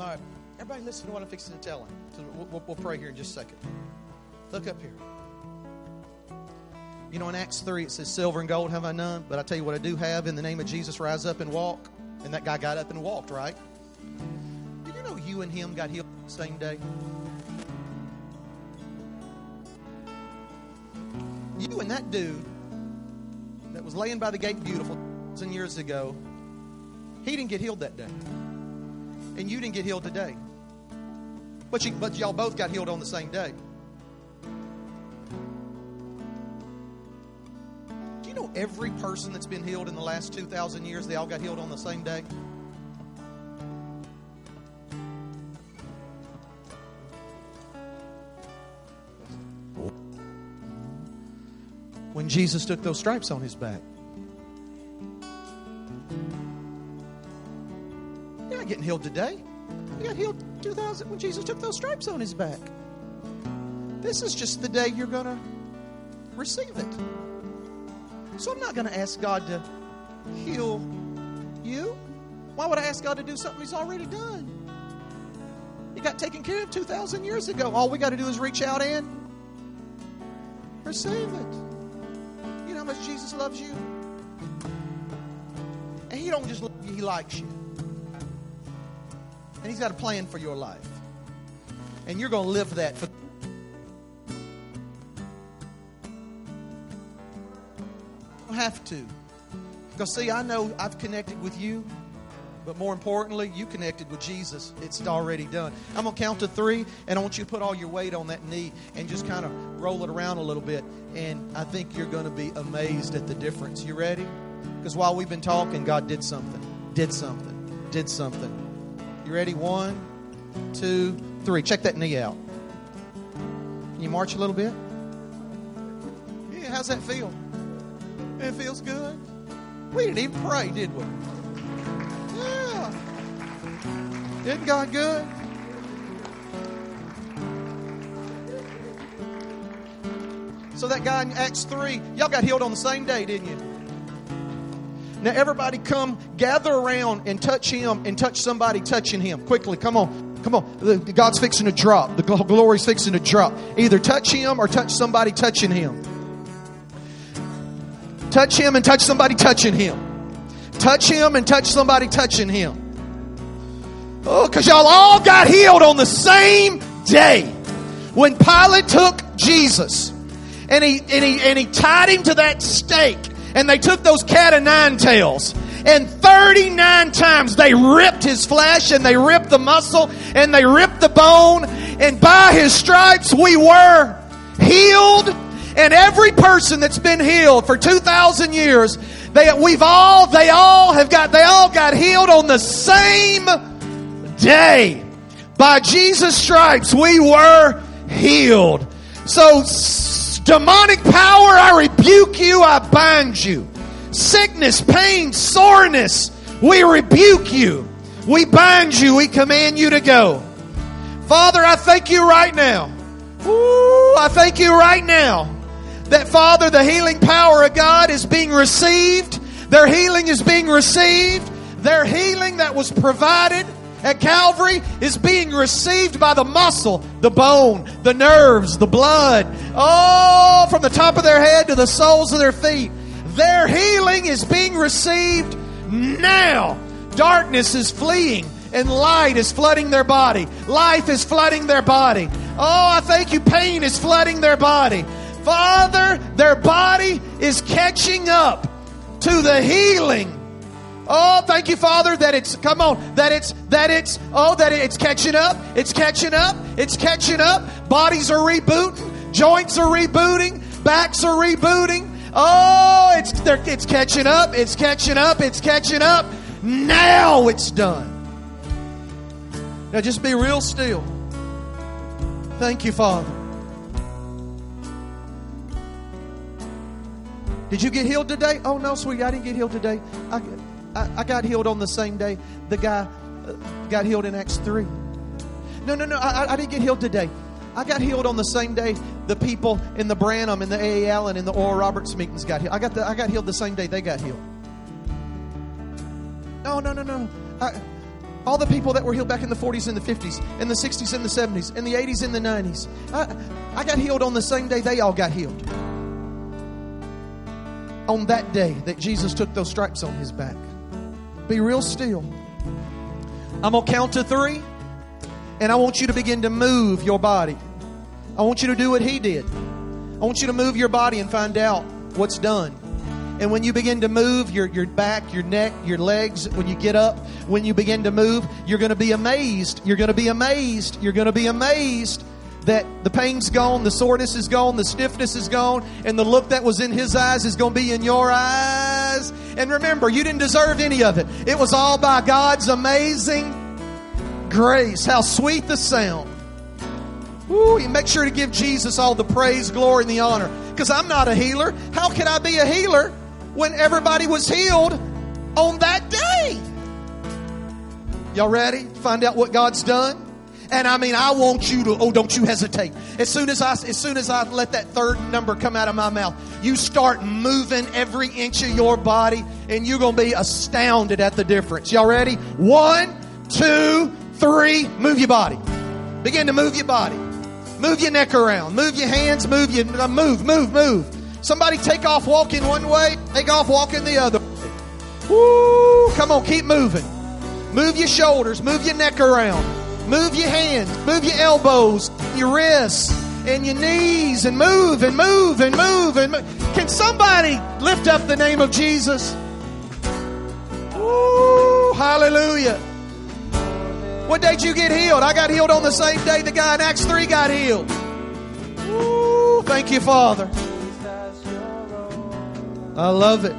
All right. Everybody listen to what I'm fixing to tell him. So we'll, we'll, we'll pray here in just a second. Look up here. You know, in Acts 3, it says, Silver and gold have I none, but I tell you what I do have. In the name of Jesus, rise up and walk. And that guy got up and walked, right? Did you know you and him got healed the same day? You and that dude that was laying by the gate beautiful thousand years ago, he didn't get healed that day. And you didn't get healed today. But, you, but y'all both got healed on the same day. Do you know every person that's been healed in the last 2,000 years, they all got healed on the same day? When Jesus took those stripes on his back. You're not getting healed today. You got healed 2000 when Jesus took those stripes on his back. This is just the day you're going to receive it. So I'm not going to ask God to heal you. Why would I ask God to do something He's already done? He got taken care of 2,000 years ago. All we got to do is reach out and receive it. How much Jesus loves you? And He don't just love you, He likes you. And He's got a plan for your life. And you're going to live that for have to. Because, see, I know I've connected with you, but more importantly, you connected with Jesus. It's already done. I'm going to count to three, and I want you to put all your weight on that knee and just kind of roll it around a little bit. And I think you're going to be amazed at the difference. You ready? Because while we've been talking, God did something, did something, did something. You ready? One, two, three. Check that knee out. Can you march a little bit? Yeah, how's that feel? It feels good. We didn't even pray, did we? Isn't God good? So that guy in Acts 3, y'all got healed on the same day, didn't you? Now everybody come gather around and touch him and touch somebody touching him. Quickly, come on. Come on. God's fixing to drop. The glory's fixing to drop. Either touch him or touch somebody touching him. Touch him and touch somebody touching him. Touch him and touch somebody touching him. Oh, because y'all all got healed on the same day. When Pilate took Jesus and he, and he, and he tied him to that stake and they took those cat of nine tails and 39 times they ripped his flesh and they ripped the muscle and they ripped the bone and by his stripes we were healed and every person that's been healed for 2,000 years, they, we've all, they all have got, they all got healed on the same day. By Jesus' stripes, we were healed. So, s- demonic power, I rebuke you, I bind you. Sickness, pain, soreness, we rebuke you. We bind you, we command you to go. Father, I thank you right now. Ooh, I thank you right now that, Father, the healing power of God is being received. Their healing is being received. Their healing that was provided at Calvary is being received by the muscle, the bone, the nerves, the blood. Oh, from the top of their head to the soles of their feet. Their healing is being received now. Darkness is fleeing and light is flooding their body. Life is flooding their body. Oh, I thank you. Pain is flooding their body. Father, their body is catching up to the healing. Oh, thank you, Father, that it's come on, that it's that it's oh that it's catching up, it's catching up, it's catching up. Bodies are rebooting, joints are rebooting, backs are rebooting. Oh, it's it's catching up, it's catching up, it's catching up. Now it's done. Now just be real still. Thank you, Father. Did you get healed today? Oh no, sweetie, I didn't get healed today. I, I, I got healed on the same day the guy uh, got healed in Acts three. No, no, no, I, I- I didn't get healed today. I got healed on the same day the people in the Branham and the A. Allen and the Oral Roberts meetings got healed. I got, the, I got healed the same day they got healed. No, no, no, no. I, all the people that were healed back in the 40s and the 50s, in the 60s and the 70s, in the 80s and the 90s. I, I got healed on the same day they all got healed. On that day that Jesus took those stripes on his back. Be real still. I'm going to count to three, and I want you to begin to move your body. I want you to do what he did. I want you to move your body and find out what's done. And when you begin to move your, your back, your neck, your legs, when you get up, when you begin to move, you're going to be amazed. You're going to be amazed. You're going to be amazed that the pain's gone, the soreness is gone, the stiffness is gone, and the look that was in his eyes is going to be in your eyes. And remember, you didn't deserve any of it. It was all by God's amazing grace. How sweet the sound. Ooh, make sure to give Jesus all the praise, glory, and the honor. Because I'm not a healer. How can I be a healer when everybody was healed on that day? Y'all ready? Find out what God's done? And I mean, I want you to, oh, don't you hesitate. As soon as I, as soon as I let that third number come out of my mouth, you start moving every inch of your body and you're going to be astounded at the difference. Y'all ready? One, two, three. Move your body. Begin to move your body. Move your neck around. Move your hands. Move your, uh, move, move, move. Somebody take off walking one way. Take off walking the other. Woo! Come on, keep moving. Move your shoulders. Move your neck around. Move your hands, move your elbows, your wrists, and your knees, and move and move and move and move. Can somebody lift up the name of Jesus? Ooh, hallelujah. What day did you get healed? I got healed on the same day the guy in Acts 3 got healed. Ooh, thank you, Father. I love it.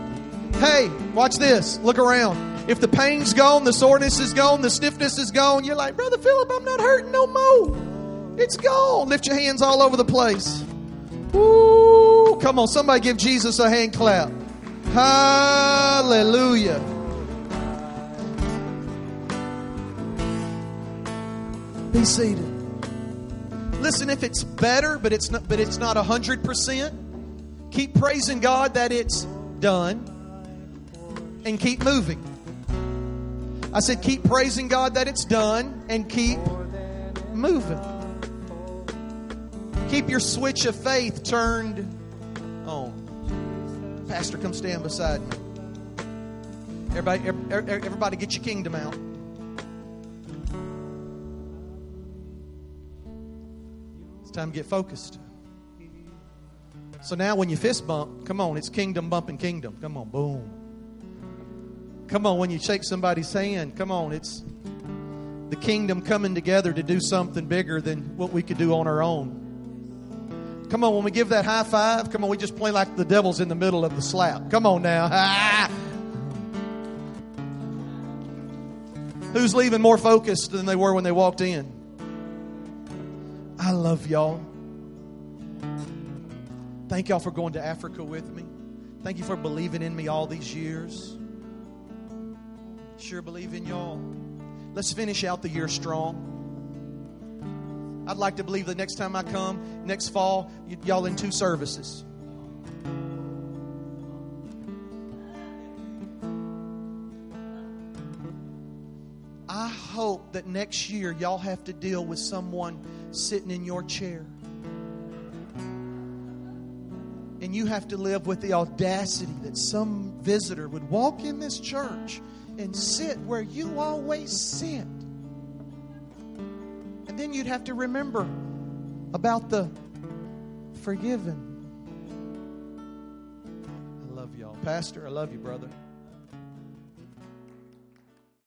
Hey, watch this. Look around. If the pain's gone, the soreness is gone, the stiffness is gone, you're like, Brother Phillip, I'm not hurting no more. It's gone. Lift your hands all over the place. Ooh, come on, somebody give Jesus a hand clap. Hallelujah. Be seated. Listen, if it's better, but it's not but it's not hundred percent, keep praising God that it's done and keep moving. I said, keep praising God that it's done and keep moving. Keep your switch of faith turned on. Pastor, come stand beside me. Everybody, everybody get your kingdom out. It's time to get focused. So now when you fist bump, come on, it's kingdom bumping kingdom. Come on, boom. Come on, when you shake somebody's hand, come on, it's the kingdom coming together to do something bigger than what we could do on our own. Come on, when we give that high five, come on, we just play like the devil's in the middle of the slap. Come on now. Who's leaving more focused than they were when they walked in? I love y'all. Thank y'all for going to Africa with me. Thank you for believing in me all these years. Sure believe in y'all. Let's finish out the year strong. I'd like to believe the next time I come, next fall, y- y'all in two services. I hope that next year y'all have to deal with someone sitting in your chair. And you have to live with the audacity that some visitor would walk in this church and sit where you always sit. And then you'd have to remember about the forgiven. I love y'all. Pastor, I love you, brother.